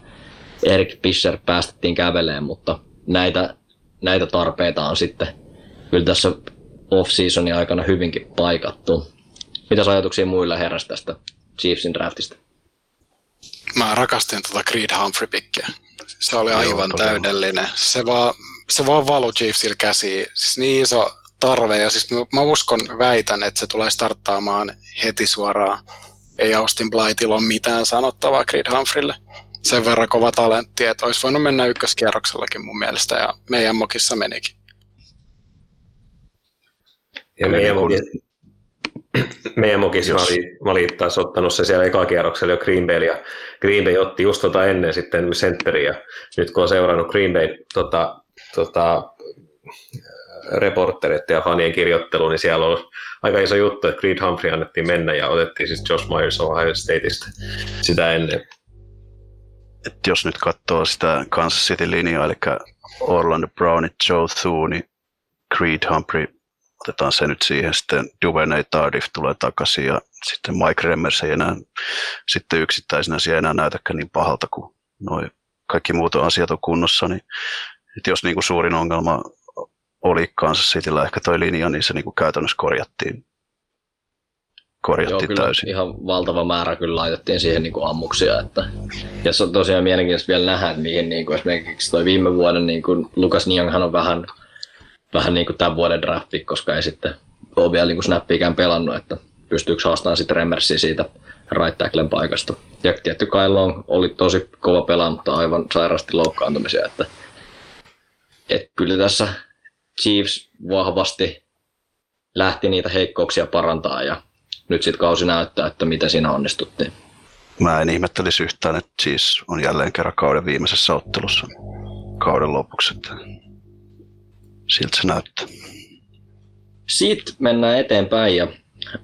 S1: Erik Fischer päästettiin käveleen, mutta näitä, näitä tarpeita on sitten kyllä tässä off-seasonin aikana hyvinkin paikattu. Mitä ajatuksia muilla heräsi tästä Chiefsin draftista?
S3: Mä rakastin tuota Creed Humphrey-pikkiä. Se oli aivan Joo, täydellinen. Se vaan, se vaan valu Chiefsillä käsiin. Siis niin iso tarve, ja siis mä uskon, väitän, että se tulee starttaamaan heti suoraan. Ei Austin Blytilla ole mitään sanottavaa Creed Humphreylle. Sen verran kova talentti, että olisi voinut mennä ykköskierroksellakin mun mielestä, ja meidän mokissa menikin.
S2: Ja meidän, mokissa, meidän mokissa mä, olin, mä olin taas ottanut se siellä eka kierroksella jo Green Bay, ja Green Bay otti just tota ennen sitten centeriä. Nyt kun on seurannut Green Bay tota, tota, reporterit ja fanien kirjoittelu, niin siellä on aika iso juttu, että Creed Humphrey annettiin mennä ja otettiin siis Josh Myers Ohio Stateista sitä ennen.
S4: Et jos nyt katsoo sitä Kansas City-linjaa, eli Orlando Brownit, Joe Thune, niin Creed Humphrey, otetaan se nyt siihen, sitten Duvernay Tardif tulee takaisin ja sitten Mike Remmers ei enää sitten yksittäisenä siellä enää näytäkään niin pahalta kuin noi kaikki muut asiat on kunnossa, niin että jos niin kuin suurin ongelma oli Kansas Cityllä ehkä toi linja, niin se niin kuin käytännössä korjattiin, korjattiin Joo, kyllä täysin.
S1: ihan valtava määrä kyllä laitettiin siihen niin kuin ammuksia. Että, ja se on tosiaan mielenkiintoista vielä nähdä, että mihin niin kuin esimerkiksi toi viime vuoden niin kuin Lukas Nianghan on vähän, vähän niin kuin tämän vuoden drafti, koska ei sitten ole vielä niin snappiikään pelannut, että pystyykö haastamaan sitten Remmersiä siitä right tacklen paikasta. Ja tietty Kyle oli tosi kova pelaa, mutta aivan sairaasti loukkaantumisia, että, että kyllä tässä Chiefs vahvasti lähti niitä heikkouksia parantaa ja nyt sitten kausi näyttää, että mitä siinä onnistuttiin.
S4: Mä en ihmettelisi yhtään, että Chiefs on jälleen kerran kauden viimeisessä ottelussa kauden lopuksi. Että siltä se näyttää.
S1: Sitten mennään eteenpäin ja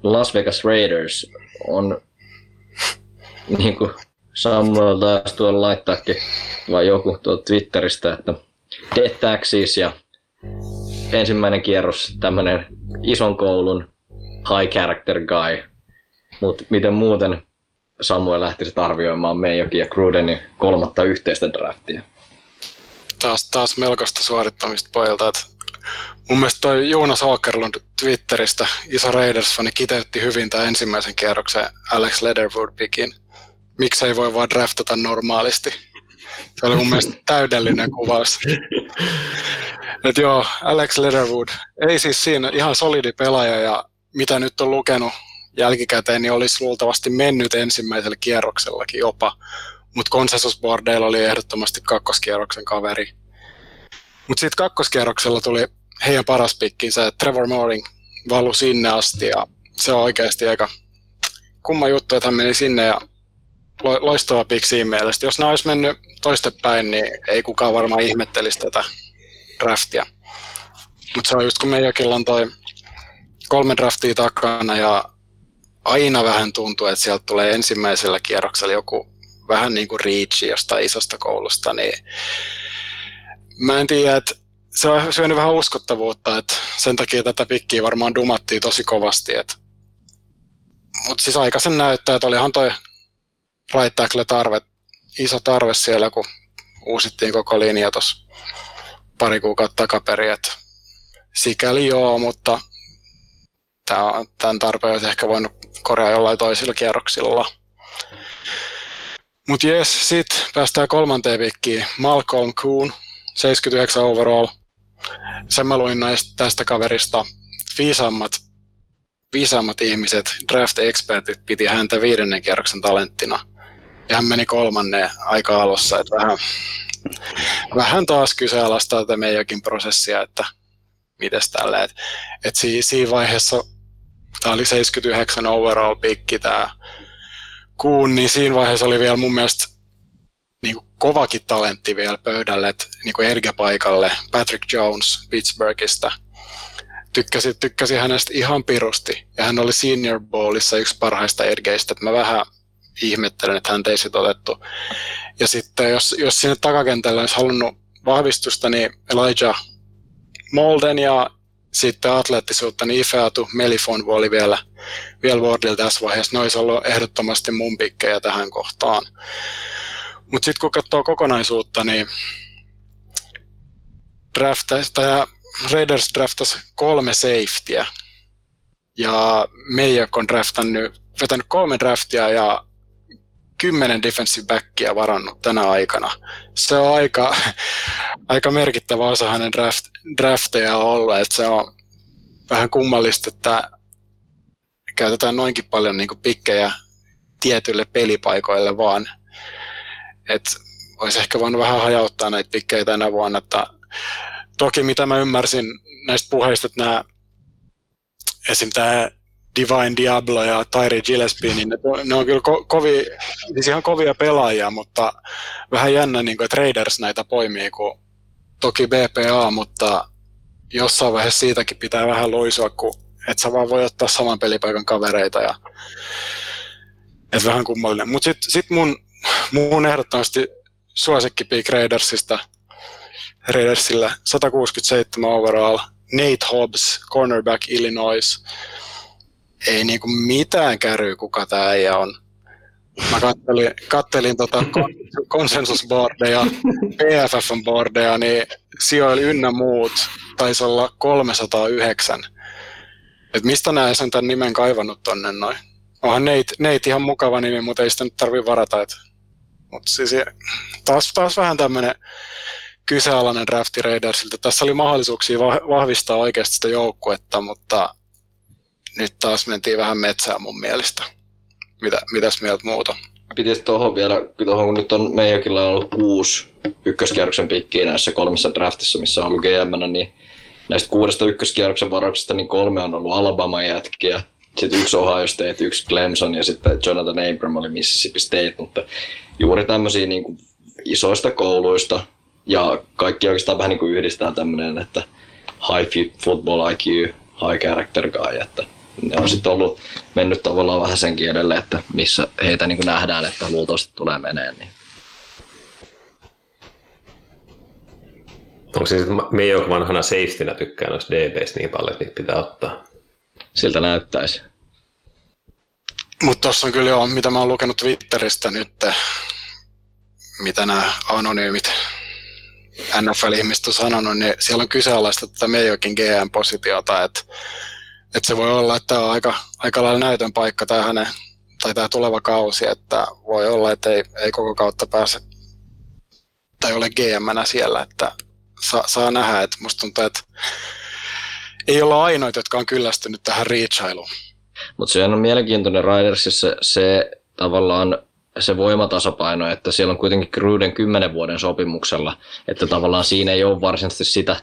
S1: Las Vegas Raiders on <laughs> niin kuin Samuel taas tuolla laittaakin vai joku tuolta Twitteristä, että Death Taxis ja ensimmäinen kierros tämmöinen ison koulun high character guy. Mutta miten muuten Samuel lähtisi arvioimaan Meijokin ja Grudenin kolmatta yhteistä draftia?
S3: Taas, taas melkoista suorittamista pojilta. Että mun mielestä toi Jonas Åkerlund Twitteristä, iso Raiders-fani, kiteytti hyvin tämän ensimmäisen kierroksen Alex Leatherwood-pikin. Miksi ei voi vaan draftata normaalisti? Se oli mun mielestä <laughs> täydellinen kuvaus. Et joo, Alex Leatherwood. Ei siis siinä ihan solidi pelaaja ja mitä nyt on lukenut jälkikäteen, niin olisi luultavasti mennyt ensimmäisellä kierroksellakin jopa. Mutta konsensusbordeilla oli ehdottomasti kakkoskierroksen kaveri. Mutta sitten kakkoskierroksella tuli heidän paras pikkinsä, Trevor Mooring valu sinne asti ja se on oikeasti aika kumma juttu, että hän meni sinne ja loistava pikki siinä mielessä. Jos nämä olisi mennyt toistepäin, niin ei kukaan varmaan ihmettelisi tätä draftia. Mutta se on just kun meidänkin on toi kolme draftia takana ja aina vähän tuntuu, että sieltä tulee ensimmäisellä kierroksella joku vähän niin kuin reach jostain isosta koulusta, niin mä en tiedä, että se on syönyt vähän uskottavuutta, että sen takia tätä pikkiä varmaan dumattiin tosi kovasti. Että. Mutta siis aika sen näyttää, että olihan toi right tackle tarve, iso tarve siellä, kun uusittiin koko linja tuossa pari kuukautta takaperin. Sikäli joo, mutta tämän tarpeen olisi ehkä voinut korjaa jollain toisilla kierroksilla. Mutta jes, sitten päästään kolmanteen vikkiin. Malcolm Kuhn, 79 overall. Sen mä luin näistä, tästä kaverista. Viisaammat, viisaammat ihmiset, draft-expertit, piti häntä viidennen kierroksen talenttina. Ja hän meni kolmannen aika alussa. Että vähän, vähän taas kyseenalaistaa tätä meidänkin prosessia, että mites tällä. Et, et siinä, siinä vaiheessa, tämä oli 79 overall pikki tämä kuun, niin siinä vaiheessa oli vielä mun mielestä niin kuin kovakin talentti vielä pöydälle, että niin kuin paikalle Patrick Jones Pittsburghista. Tykkäsin, tykkäsin hänestä ihan pirusti, ja hän oli Senior Bowlissa yksi parhaista ergeistä, että mä vähän ihmettelen, että hän ei sit otettu. Ja sitten jos, jos sinne takakentällä olisi halunnut vahvistusta, niin Elijah Molden ja sitten atleettisuutta, niin Ifeatu Melifon oli vielä, vielä Wardilla tässä vaiheessa. Ne olisi ollut ehdottomasti mun pikkejä tähän kohtaan. Mutta sitten kun katsoo kokonaisuutta, niin draftaista ja Raiders draftas kolme safetyä. Ja Meijak on draftannut, vetänyt kolme draftia ja kymmenen defensive backia varannut tänä aikana. Se on aika, aika merkittävä osa hänen draft, drafteja ollut, että se on vähän kummallista, että käytetään noinkin paljon niin pikkejä tietyille pelipaikoille vaan. Et olisi ehkä voinut vähän hajauttaa näitä pikkejä tänä vuonna. Että toki mitä mä ymmärsin näistä puheista, että nämä, esim. tämä Divine Diablo ja Tyri Gillespie, niin ne, ne on kyllä ko- kovi, siis ihan kovia pelaajia, mutta vähän jännä, niin kuin, että Raiders näitä poimii, kun toki BPA, mutta jossain vaiheessa siitäkin pitää vähän luisua, kun et sä vaan voi ottaa saman pelipaikan kavereita ja et vähän kummallinen. Mutta sitten sit mun, mun ehdottomasti suosikki Big Raidersista Raidersillä 167 overall, Nate Hobbs, cornerback Illinois. Ei niinku mitään käry, kuka tämä äijä on. Mä kattelin, kattelin tota konsensusboardeja, PFFn boardeja, niin sijoilla ynnä muut taisi olla 309. Et mistä näin sen tämän nimen kaivannut tonne noin? Onhan Nate, Nate ihan mukava nimi, mutta ei sitä nyt tarvi varata. Et. Mut siis, taas, taas vähän tämmöinen kyseenalainen drafti Raidersilta. Tässä oli mahdollisuuksia vahvistaa oikeasti sitä joukkuetta, mutta nyt taas mentiin vähän metsään mun mielestä. Mitä, mitäs mieltä muuta?
S1: Pitäisi tuohon vielä, tuohon kun nyt on meidänkin ollut kuusi ykköskierroksen pikkiä näissä kolmessa draftissa, missä on ollut gm niin näistä kuudesta ykköskierroksen varauksesta niin kolme on ollut Alabama jätkiä, sitten yksi Ohio State, yksi Clemson ja sitten Jonathan Abram oli Mississippi State, mutta juuri tämmöisiä niin kuin isoista kouluista ja kaikki oikeastaan vähän niin kuin yhdistää tämmöinen, että high football IQ, high character guy, että ne on sitten ollut mennyt tavallaan vähän senkin edelle, että missä heitä niin nähdään, että luultavasti tulee meneen. Niin.
S2: Onko se sitten me joku vanhana safetynä tykkää noista DBs niin paljon, että niitä pitää ottaa?
S1: Siltä näyttäisi.
S3: Mutta tuossa on kyllä jo, mitä mä oon lukenut Twitteristä nyt, mitä nämä anonyymit NFL-ihmiset on sanonut, niin siellä on kyseenalaista tätä Meijokin GM-positiota, että että se voi olla, että tämä on aika, aika lailla näytön paikka tämä hänen, tai tämä tuleva kausi, että voi olla, että ei, ei koko kautta pääse tai ole gm siellä, että saa, saa nähdä, että musta tuntuu, että ei olla ainoita, jotka on kyllästynyt tähän reachailuun.
S1: Mutta se on mielenkiintoinen Ridersissa se tavallaan se voimatasapaino, että siellä on kuitenkin Gruden 10 vuoden sopimuksella, että tavallaan siinä ei ole varsinaisesti sitä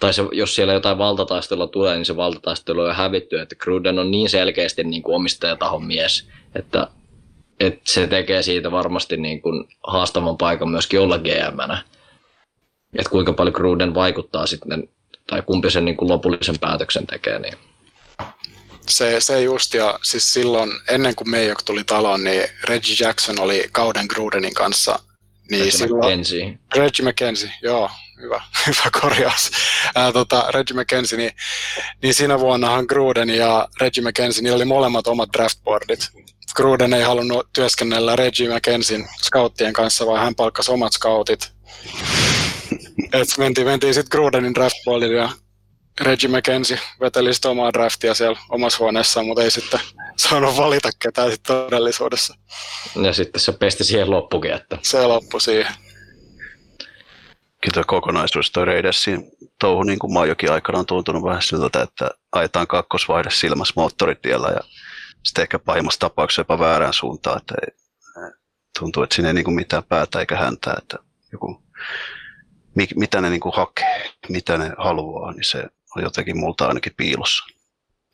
S1: tai se, jos siellä jotain valtataistelua tulee, niin se valtataistelu on hävitty, että Gruden on niin selkeästi niin kuin omistajatahon mies, että, että se tekee siitä varmasti niin kuin haastavan paikan myöskin olla GM-nä. Että kuinka paljon Gruden vaikuttaa sitten, tai kumpi sen niin kuin lopullisen päätöksen tekee. Niin.
S3: Se, se just, ja siis silloin ennen kuin Mayock tuli taloon, niin Reggie Jackson oli kauden Grudenin kanssa. Niin
S1: Reggie
S3: silloin,
S1: McKenzie.
S3: Reggie McKenzie, joo, hyvä, <laughs> hyvä korjaus. Ää, tota, Reggie McKenzie, niin, niin siinä vuonnahan Gruden ja Reggie McKenzie, niillä oli molemmat omat draftboardit. Gruden ei halunnut työskennellä Reggie McKenzin scouttien kanssa, vaan hän palkkasi omat scoutit. Et mentiin, mentiin sitten Grudenin draftboardille ja Reggie McKenzie veteli sitten omaa draftia siellä omassa huoneessaan, mutta ei sitten saanut valita ketään sitten todellisuudessa.
S1: Ja sitten se pesti siihen loppukin, että
S3: Se loppui siihen.
S4: Kyllä tuo Raidersin touhu, niin kuin mä oon jokin aikana on tuntunut vähän siltä, että ajetaan kakkosvaihde silmässä moottoritiellä ja sitten ehkä pahimmassa tapauksessa jopa väärään suuntaan, että ei, tuntuu, että siinä ei niin kuin mitään päätä eikä häntä, että joku, mi, mitä ne niin kuin hakee, mitä ne haluaa, niin se on jotenkin multa ainakin piilossa.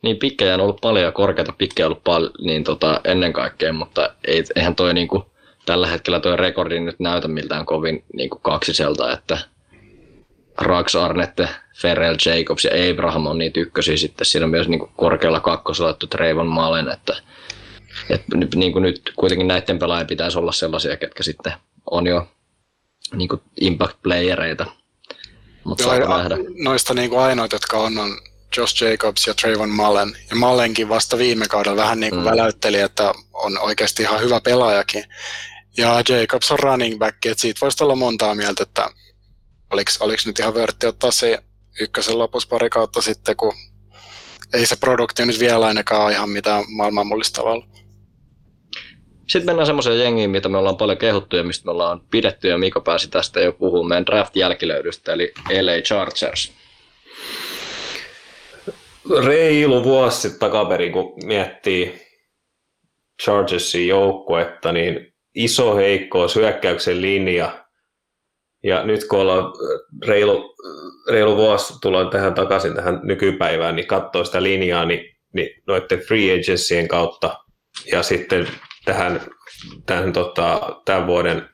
S1: niin pikkejä on ollut paljon ja korkeita pikkejä on ollut paljon niin tota, ennen kaikkea, mutta ei, eihän toi niinku, tällä hetkellä toi rekordi nyt näytä miltään kovin niinku kaksiselta, että Rax Arnette, Ferrell Jacobs ja Abraham on niitä ykkösiä sitten siinä on myös niinku korkealla kakkosella että Trayvon Malen, että et, niin kuin nyt kuitenkin näiden pelaajien pitäisi olla sellaisia, ketkä sitten on jo niinku impact playereita, mutta
S3: ja
S1: nähdä.
S3: Noista niin kuin ainoat, jotka on, on Josh Jacobs ja Trayvon Mullen. Ja Mullenkin vasta viime kaudella vähän niin kuin
S1: mm.
S3: väläytteli, että on oikeasti ihan hyvä pelaajakin. Ja Jacobs on running back, että siitä voisi olla montaa mieltä, että oliko, oliko nyt ihan vörtti ottaa se ykkösen lopussa pari kautta sitten, kun ei se produkti nyt vielä ainakaan ihan mitään maailman mullistavaa ollut.
S1: Sitten mennään semmoiseen jengiin, mitä me ollaan paljon kehuttu ja mistä me ollaan pidetty, ja Miko pääsi tästä jo puhumaan meidän draft-jälkilöydystä, eli LA Chargers.
S2: reilu vuosi sitten takaperin, kun miettii Chargersin joukkuetta, niin iso heikkous, hyökkäyksen linja. Ja nyt kun ollaan reilu, reilu vuosi, tullaan tähän takaisin tähän nykypäivään, niin katsoo sitä linjaa, niin, niin noiden free agentsien kautta ja sitten tähän, tähän tota, tämän vuoden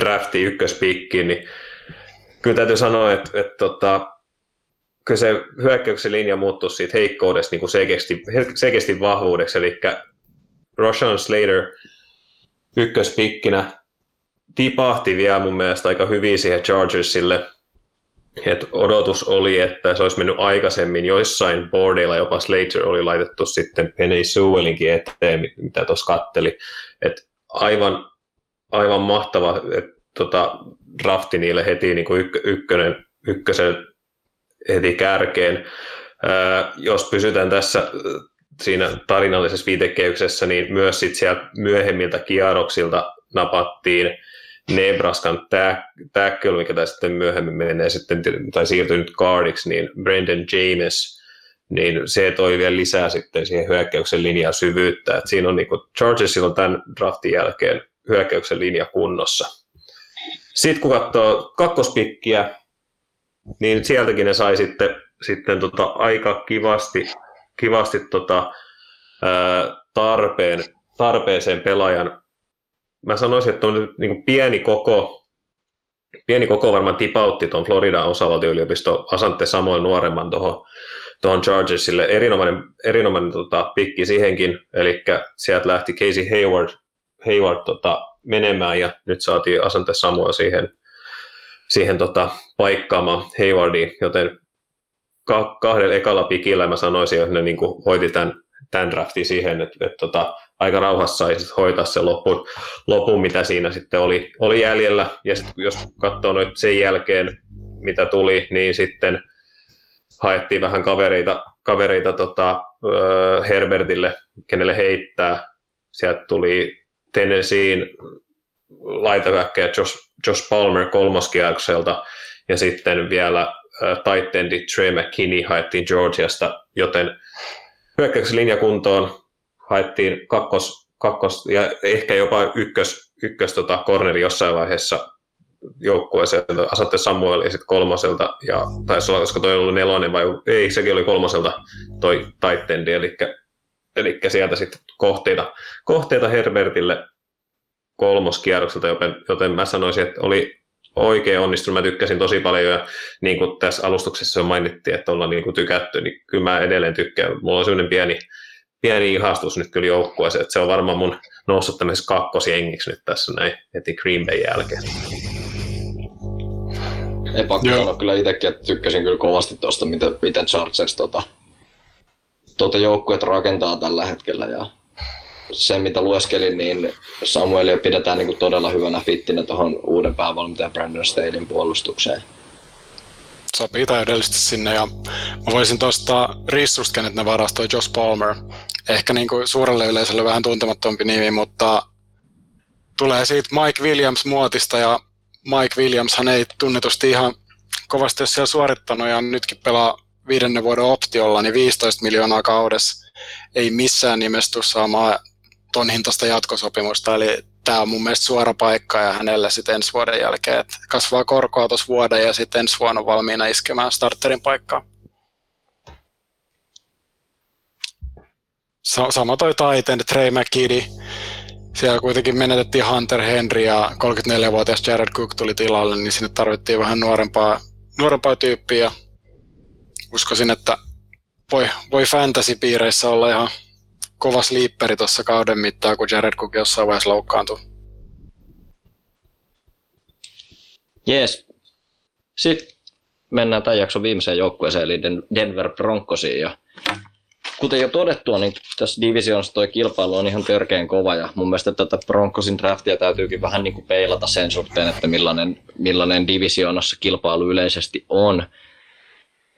S2: draftin ykköspiikkiin, niin kyllä täytyy sanoa, että, että tota, kyllä se hyökkäyksen linja muuttuu siitä heikkoudesta niin kuin selkeästi, selkeästi vahvuudeksi, eli Roshan Slater ykköspikkinä tipahti vielä mun mielestä aika hyvin siihen Chargersille. Et odotus oli, että se olisi mennyt aikaisemmin joissain boardeilla, jopa Slater oli laitettu sitten Penny Sewellinkin eteen, mitä tuossa katteli. Et aivan, aivan mahtava et, tota, drafti niille heti niin kuin ykkö, ykkönen, ykkösen heti kärkeen. Ää, jos pysytään tässä siinä tarinallisessa viitekehyksessä, niin myös sit sieltä myöhemmiltä kierroksilta napattiin Nebraskan tackle, mikä tässä sitten myöhemmin menee sitten, tai siirtyy nyt guardiksi, niin Brendan James, niin se toi vielä lisää sitten siihen hyökkäyksen linjan syvyyttä. Et siinä on niin kuin, Chargersilla on tämän draftin jälkeen hyökkäyksen linja kunnossa. Sitten kun katsoo kakkospikkiä, niin sieltäkin ne sai sitten, sitten tota aika kivasti, kivasti tota, tarpeen, tarpeeseen pelaajan. Mä sanoisin, että on niin pieni koko, pieni koko varmaan tipautti tuon Floridan osavaltioyliopisto Asante Samuel nuoremman tuohon tuohon Chargersille. Erinomainen, erinomainen tota, pikki siihenkin, eli sieltä lähti Casey Hayward, Hayward tota, menemään ja nyt saatiin Asante Samuel siihen, siihen tota, paikkaamaan Haywardiin, joten ka- kahdella ekalla pikillä mä sanoisin, että ne niin kuin hoiti tämän, tämän draftin siihen, että, että tota, aika rauhassa sai sit hoitaa se lopun, lopun, mitä siinä sitten oli, oli jäljellä. Ja sitten jos katsoo nyt sen jälkeen, mitä tuli, niin sitten haettiin vähän kavereita, kavereita tota, Herbertille, kenelle heittää. Sieltä tuli Tennesseein laitahyökkäjä Josh, Josh Palmer kolmoskierrokselta ja sitten vielä tight endi Trey McKinney haettiin Georgiasta, joten hyökkäyksen linjakuntoon haettiin kakkos, kakkos ja ehkä jopa ykkös, ykkös tota, corneri jossain vaiheessa joukkueeseen, Asatte Samuel ja sitten kolmoselta, ja taisi olla, koska toi ollut nelonen vai ei, sekin oli kolmoselta toi tight endi, eli, eli sieltä sitten kohteita, kohteita Herbertille kolmoskierrokselta, joten, joten mä sanoisin, että oli oikein onnistunut. Mä tykkäsin tosi paljon ja niin kuin tässä alustuksessa mainittiin, että ollaan niin kuin tykätty, niin kyllä mä edelleen tykkään. Mulla on sellainen pieni, pieni ihastus nyt kyllä joukkueeseen, että se on varmaan mun noussut tämmöisessä kakkosjengiksi nyt tässä näin heti Green Bay jälkeen.
S1: Ei pakko sanoa kyllä itsekin, että tykkäsin kyllä kovasti tuosta, miten, miten Chargers tota, tuota joukkueet rakentaa tällä hetkellä. Ja se, mitä lueskelin, niin Samuelia pidetään niin kuin todella hyvänä fittinä tuohon uuden päävalmentajan Brandon Stadin puolustukseen.
S3: Sopii täydellisesti sinne ja mä voisin tuosta rissusta, kenet ne varastoi Josh Palmer. Ehkä niin kuin suurelle yleisölle vähän tuntemattompi nimi, mutta tulee siitä Mike Williams-muotista ja Mike Williams hän ei tunnetusti ihan kovasti ole siellä suorittanut ja nytkin pelaa viidennen vuoden optiolla, niin 15 miljoonaa kaudessa ei missään nimessä tule saamaan ton hintaista jatkosopimusta, eli tämä on mun mielestä suora paikka ja hänelle sitten ensi vuoden jälkeen, että kasvaa korkoa tuossa vuoden ja sitten ensi vuonna valmiina iskemään starterin paikkaa. Sama toi Titan, Trey McKiddy, siellä kuitenkin menetettiin Hunter Henry ja 34-vuotias Jared Cook tuli tilalle, niin sinne tarvittiin vähän nuorempaa, nuorempaa tyyppiä. Uskoisin, että voi, voi fantasy-piireissä olla ihan kova sleeperi tuossa kauden mittaan, kun Jared Cook jossain vaiheessa loukkaantui.
S1: Jees. Sitten mennään tämän jakson viimeiseen joukkueeseen, eli Denver Broncosiin. Ja kuten jo todettua, niin tässä divisioonassa tuo kilpailu on ihan törkeän kova ja mun mielestä tätä Broncosin draftia täytyykin vähän niin kuin peilata sen suhteen, että millainen, millainen divisioonassa kilpailu yleisesti on.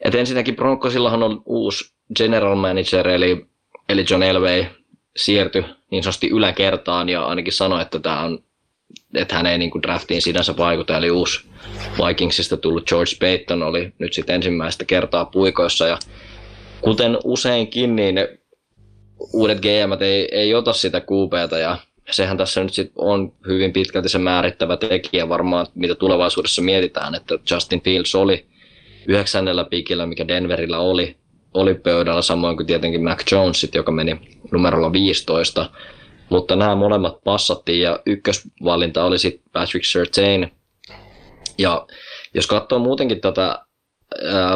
S1: Et ensinnäkin Broncosillahan on uusi general manager, eli, eli John Elway siirtyi niin sanotusti yläkertaan ja ainakin sanoi, että tämä on että hän ei niin kuin draftiin sinänsä vaikuta, eli uusi Vikingsista tullut George Payton oli nyt sitten ensimmäistä kertaa puikoissa. Ja kuten useinkin, niin uudet GM ei, ei ota sitä QBtä ja sehän tässä nyt sit on hyvin pitkälti se määrittävä tekijä varmaan, mitä tulevaisuudessa mietitään, että Justin Fields oli yhdeksännellä pikillä, mikä Denverillä oli, oli pöydällä, samoin kuin tietenkin Mac Jones, joka meni numerolla 15. Mutta nämä molemmat passattiin ja ykkösvalinta oli sitten Patrick Surtain. Ja jos katsoo muutenkin tätä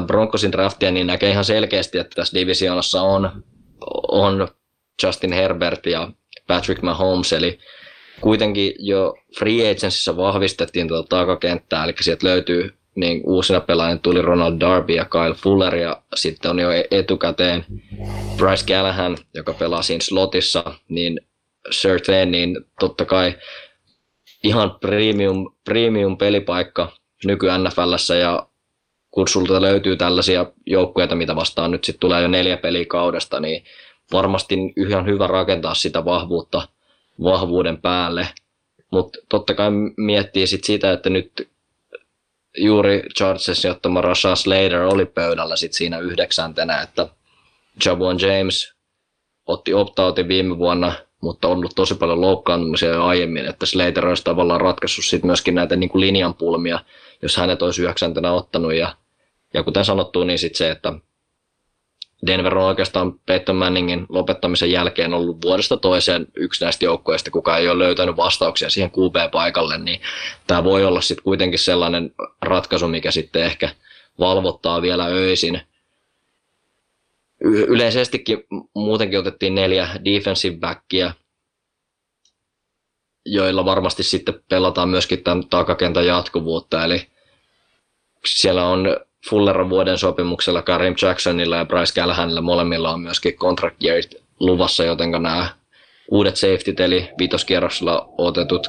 S1: Broncosin draftia, niin näkee ihan selkeästi, että tässä divisioonassa on, on Justin Herbert ja Patrick Mahomes, eli kuitenkin jo free agencyssä vahvistettiin tuota takakenttää, eli sieltä löytyy niin uusina pelaajina tuli Ronald Darby ja Kyle Fuller ja sitten on jo e- etukäteen Bryce Callahan, joka pelaa siinä slotissa, niin Certain, niin totta kai ihan premium, premium pelipaikka nyky NFLssä ja kun sulta löytyy tällaisia joukkueita, mitä vastaan nyt sitten tulee jo neljä peliä kaudesta, niin varmasti ihan hyvä rakentaa sitä vahvuutta vahvuuden päälle. Mutta totta kai miettii sit sitä, että nyt juuri Chargersin ottama Rasha Slater oli pöydällä sit siinä yhdeksäntenä, että Javon James otti optautin viime vuonna, mutta on ollut tosi paljon loukkaantumisia jo aiemmin, että Slater olisi tavallaan ratkaissut sit myöskin näitä niin kuin linjan pulmia, jos hänet olisi yhdeksäntenä ottanut. Ja ja kuten sanottu, niin sitten se, että Denver on oikeastaan Peyton Manningin lopettamisen jälkeen ollut vuodesta toiseen yksi näistä joukkueista, kuka ei ole löytänyt vastauksia siihen QB-paikalle, niin tämä voi olla sitten kuitenkin sellainen ratkaisu, mikä sitten ehkä valvottaa vielä öisin. Yleisestikin muutenkin otettiin neljä defensive backia, joilla varmasti sitten pelataan myöskin tämän takakentän jatkuvuutta, eli siellä on Fulleran vuoden sopimuksella Karim Jacksonilla ja Bryce Callahanilla molemmilla on myöskin contract yearit luvassa, joten nämä uudet safetyt eli viitoskierroksella otetut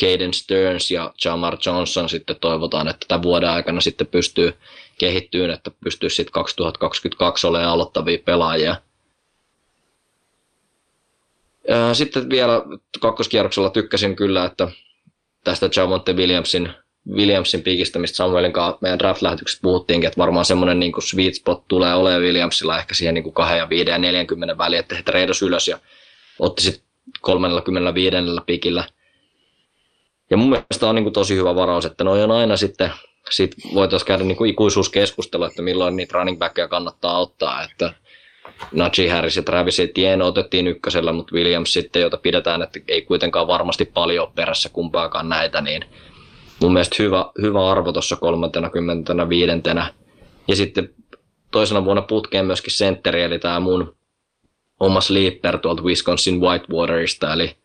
S1: Caden Stearns ja Jamar Johnson sitten toivotaan, että tämän vuoden aikana sitten pystyy kehittyyn, että pystyy sitten 2022 olemaan aloittavia pelaajia. Sitten vielä kakkoskierroksella tykkäsin kyllä, että tästä Javonte Williamsin Williamsin piikistä, mistä Samuelin kanssa meidän draft-lähetyksestä puhuttiinkin, että varmaan semmoinen niin sweet spot tulee olemaan Williamsilla ehkä siihen niin 2 ja 5 ja 40 väliin, että he treidos ylös ja otti sitten 35 pikillä. Ja mun mielestä on niin kuin tosi hyvä varaus, että noi on aina sitten, sit voitaisiin käydä niin kuin ikuisuuskeskustelua, että milloin niitä running backia kannattaa ottaa, että Najee Harris ja Travis Etienne otettiin ykkösellä, mutta Williams sitten, jota pidetään, että ei kuitenkaan varmasti paljon perässä kumpaakaan näitä, niin mun mielestä hyvä, hyvä arvo tuossa 35. Ja sitten toisena vuonna putkeen myöskin sentteri, eli tämä mun oma sleeper tuolta Wisconsin Whitewaterista, eli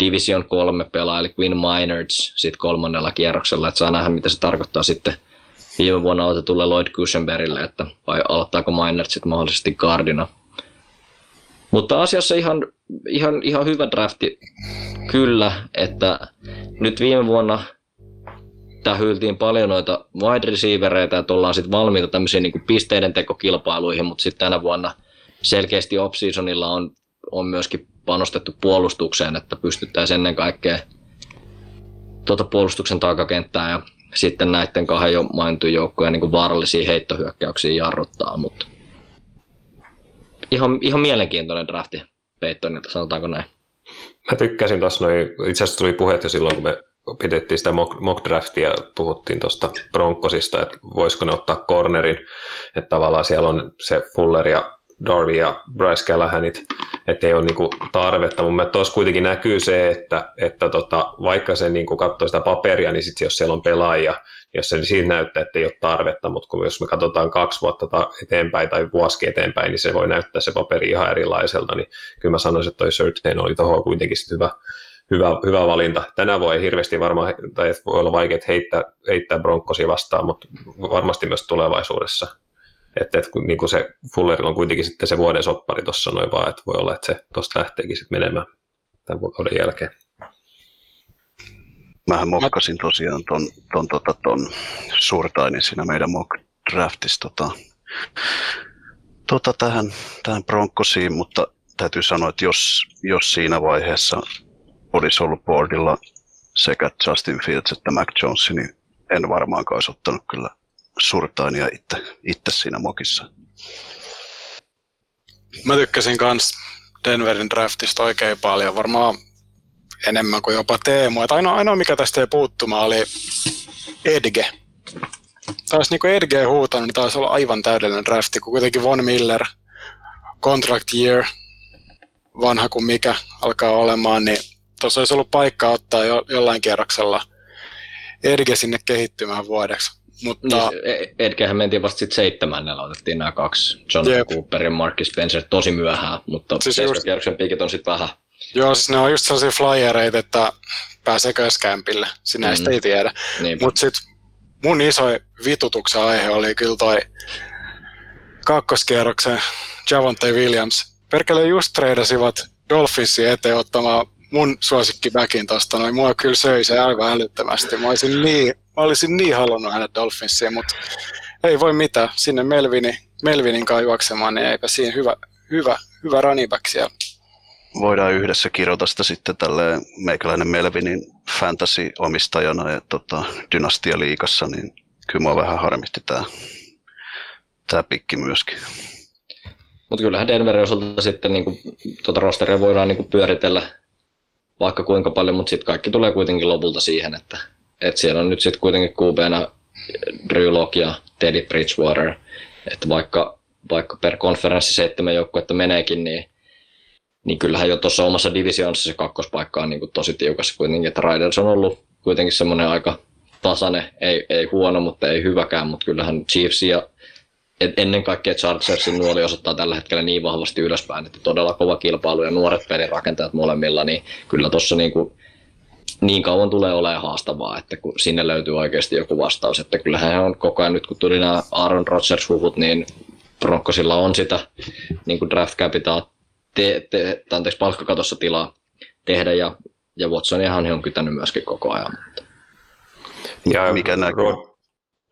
S1: Division 3 pelaa, eli Quinn Minards sitten kolmannella kierroksella, että saa nähdä, mitä se tarkoittaa sitten viime vuonna otetulle Lloyd Cushenbergille, että vai aloittaako Minards sitten mahdollisesti Gardina. Mutta asiassa ihan, ihan, ihan hyvä drafti kyllä, että nyt viime vuonna tähyiltiin paljon noita wide receivereitä, että ollaan sitten valmiita tämmöisiin niin pisteiden tekokilpailuihin, mutta sitten tänä vuonna selkeästi off-seasonilla on, on myöskin panostettu puolustukseen, että pystyttäisiin ennen kaikkea tuota puolustuksen takakenttää ja sitten näiden kahden jo mainitun joukkojen niin vaarallisia heittohyökkäyksiä jarruttaa, mutta ihan, ihan mielenkiintoinen drafti Peytonilta, sanotaanko näin.
S2: Mä tykkäsin tuossa noin, itse asiassa tuli puheet jo silloin, kun me pidettiin sitä mock, draftia ja puhuttiin tuosta Broncosista, että voisiko ne ottaa cornerin, että tavallaan siellä on se Fuller ja Darby ja Bryce Callahanit, että ei ole niinku tarvetta. Mun mielestä tuossa kuitenkin näkyy se, että, että tota, vaikka se niinku katsoo sitä paperia, niin sit jos siellä on pelaajia, jos se siinä näyttää, että ei ole tarvetta, mutta kun jos me katsotaan kaksi vuotta eteenpäin tai vuosi eteenpäin, niin se voi näyttää se paperi ihan erilaiselta, niin kyllä mä sanoisin, että toi Surtain oli tuohon kuitenkin hyvä, hyvä, hyvä valinta. Tänä voi hirveästi varmaan, tai voi olla vaikea heittää, heittää Bronccosia vastaan, mutta varmasti myös tulevaisuudessa. Että, että niin kuin se Fullerilla on kuitenkin sitten se vuoden soppari tuossa noin vaan, että voi olla, että se tuosta lähteekin sitten menemään tämän vuoden jälkeen.
S4: Mähän mokkasin tosiaan ton, ton, tota, ton Surtainin siinä meidän mock draftissa tota, tota tähän, tähän Broncosiin, mutta täytyy sanoa, että jos, jos siinä vaiheessa olisi ollut boardilla sekä Justin Fields että Mac Jones, niin en varmaankaan olisi ottanut kyllä Surtainia itse, itse siinä mokissa.
S3: Mä tykkäsin kans Denverin draftista oikein paljon, varmaan enemmän kuin jopa Teemu. Et ainoa, ainoa, mikä tästä ei puuttumaan, oli Edge. Taisi niinku Edge huutanut, niin taisi olla aivan täydellinen drafti, kun kuitenkin Von Miller, contract year, vanha kuin mikä alkaa olemaan, niin tuossa olisi ollut paikka ottaa jo, jollain kierroksella Edge sinne kehittymään vuodeksi. Mutta...
S1: Niin, e- Edgehän mentiin vasta sitten seitsemännellä, otettiin nämä kaksi, John yep. Cooper ja Marcus Spencer tosi myöhään, mutta siis just... kierroksen pikit on sitten vähän.
S3: Joo, siis ne on just sellaisia flyereita, että pääseekö kämpille, sinä mm. ei tiedä. Mutta sitten mun iso vitutuksen aihe oli kyllä toi kakkoskierroksen Javonte Williams. Perkele just treidasivat Dolphinsin eteen ottamaan mun suosikki backin tosta, noin mua kyllä söi se aivan älyttömästi. Mä olisin niin, mä olisin niin halunnut hänet Dolphinsiin, mutta ei voi mitään. Sinne Melvini, Melvinin kanssa juoksemaan, niin eipä siinä hyvä, hyvä, hyvä running back siellä.
S4: Voidaan yhdessä kirjoita sitä sitten tälle meikäläinen Melvinin fantasy-omistajana ja tota, Dynastia-liikassa, niin kyllä mua vähän harmitti tämä tää pikki myöskin.
S1: Mutta kyllähän Denverin osalta sitten niin kuin, tuota rosteria voidaan niin kuin pyöritellä vaikka kuinka paljon, mutta sitten kaikki tulee kuitenkin lopulta siihen, että, että siellä on nyt sitten kuitenkin QBnä Drew Lock ja Teddy Bridgewater, että vaikka, vaikka per konferenssi seitsemän joukkuetta meneekin, niin, niin kyllähän jo tuossa omassa divisioonassa se kakkospaikka on niin kuin tosi tiukassa kuitenkin, että Riders on ollut kuitenkin semmoinen aika tasainen, ei, ei huono, mutta ei hyväkään, mutta kyllähän Chiefs ja et ennen kaikkea Chargersin nuoli osoittaa tällä hetkellä niin vahvasti ylöspäin, että todella kova kilpailu ja nuoret pelirakentajat molemmilla, niin kyllä tuossa niin, kuin, niin kauan tulee olemaan haastavaa, että kun sinne löytyy oikeasti joku vastaus, että kyllähän he on koko ajan nyt kun tuli nämä Aaron Rodgers-huvut, niin Broncosilla on sitä niin kuin draft capital, te, te, anteeksi, palkkakatossa tilaa tehdä ja, ja Watsoniahan he on kytänyt myöskin koko ajan. Mutta.
S2: Ja mikä näkyy?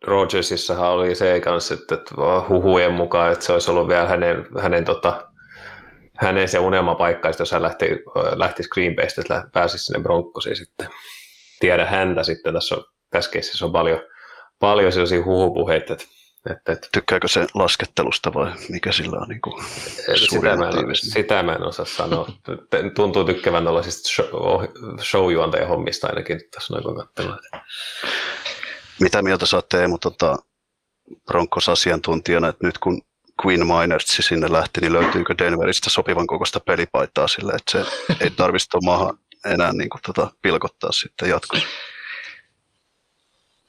S2: Rogersissahan oli se kanssa, että huhujen mukaan, että se olisi ollut vielä hänen, hänen, tota, hänen se unelmapaikka, jos hän lähti, lähtisi Green Baystä, että pääsisi sinne Bronccosiin sitten. Tiedä häntä sitten, tässä, on, tässä keississä on paljon, paljon sellaisia huhupuheita, että että, että.
S4: Tykkääkö se laskettelusta vai mikä sillä on niin kuin
S2: sitä, mä en, sitä mä en osaa sanoa. Tuntuu tykkäävän tällaisista show, showjuontajan hommista ainakin tässä noin kun katsellaan.
S4: Mitä mieltä sä oot Teemu tota, Broncos asiantuntijana, että nyt kun Queen Minertsi sinne lähti, niin löytyykö Denveristä sopivan kokoista pelipaitaa sille, että se ei tarvitse maahan enää niin kuin, tota, pilkottaa sitten jatkossa?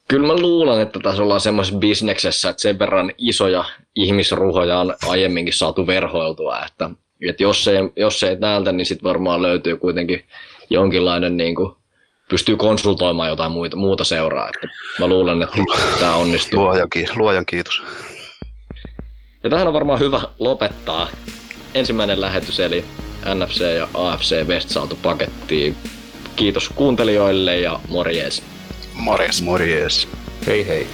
S1: Kyllä mä luulen, että tässä ollaan semmoisessa bisneksessä, että sen verran isoja ihmisruhoja on aiemminkin saatu verhoiltua, että, että jos, ei, jos ei täältä, niin sitten varmaan löytyy kuitenkin jonkinlainen niin kuin, pystyy konsultoimaan jotain muuta, muuta seuraa. Että mä luulen, että tämä onnistuu.
S4: Luojan, luojan kiitos.
S1: Ja tähän on varmaan hyvä lopettaa ensimmäinen lähetys, eli NFC ja AFC West saatu pakettiin. Kiitos kuuntelijoille ja morjes.
S3: Morjes.
S4: Morjes.
S2: Hei hei.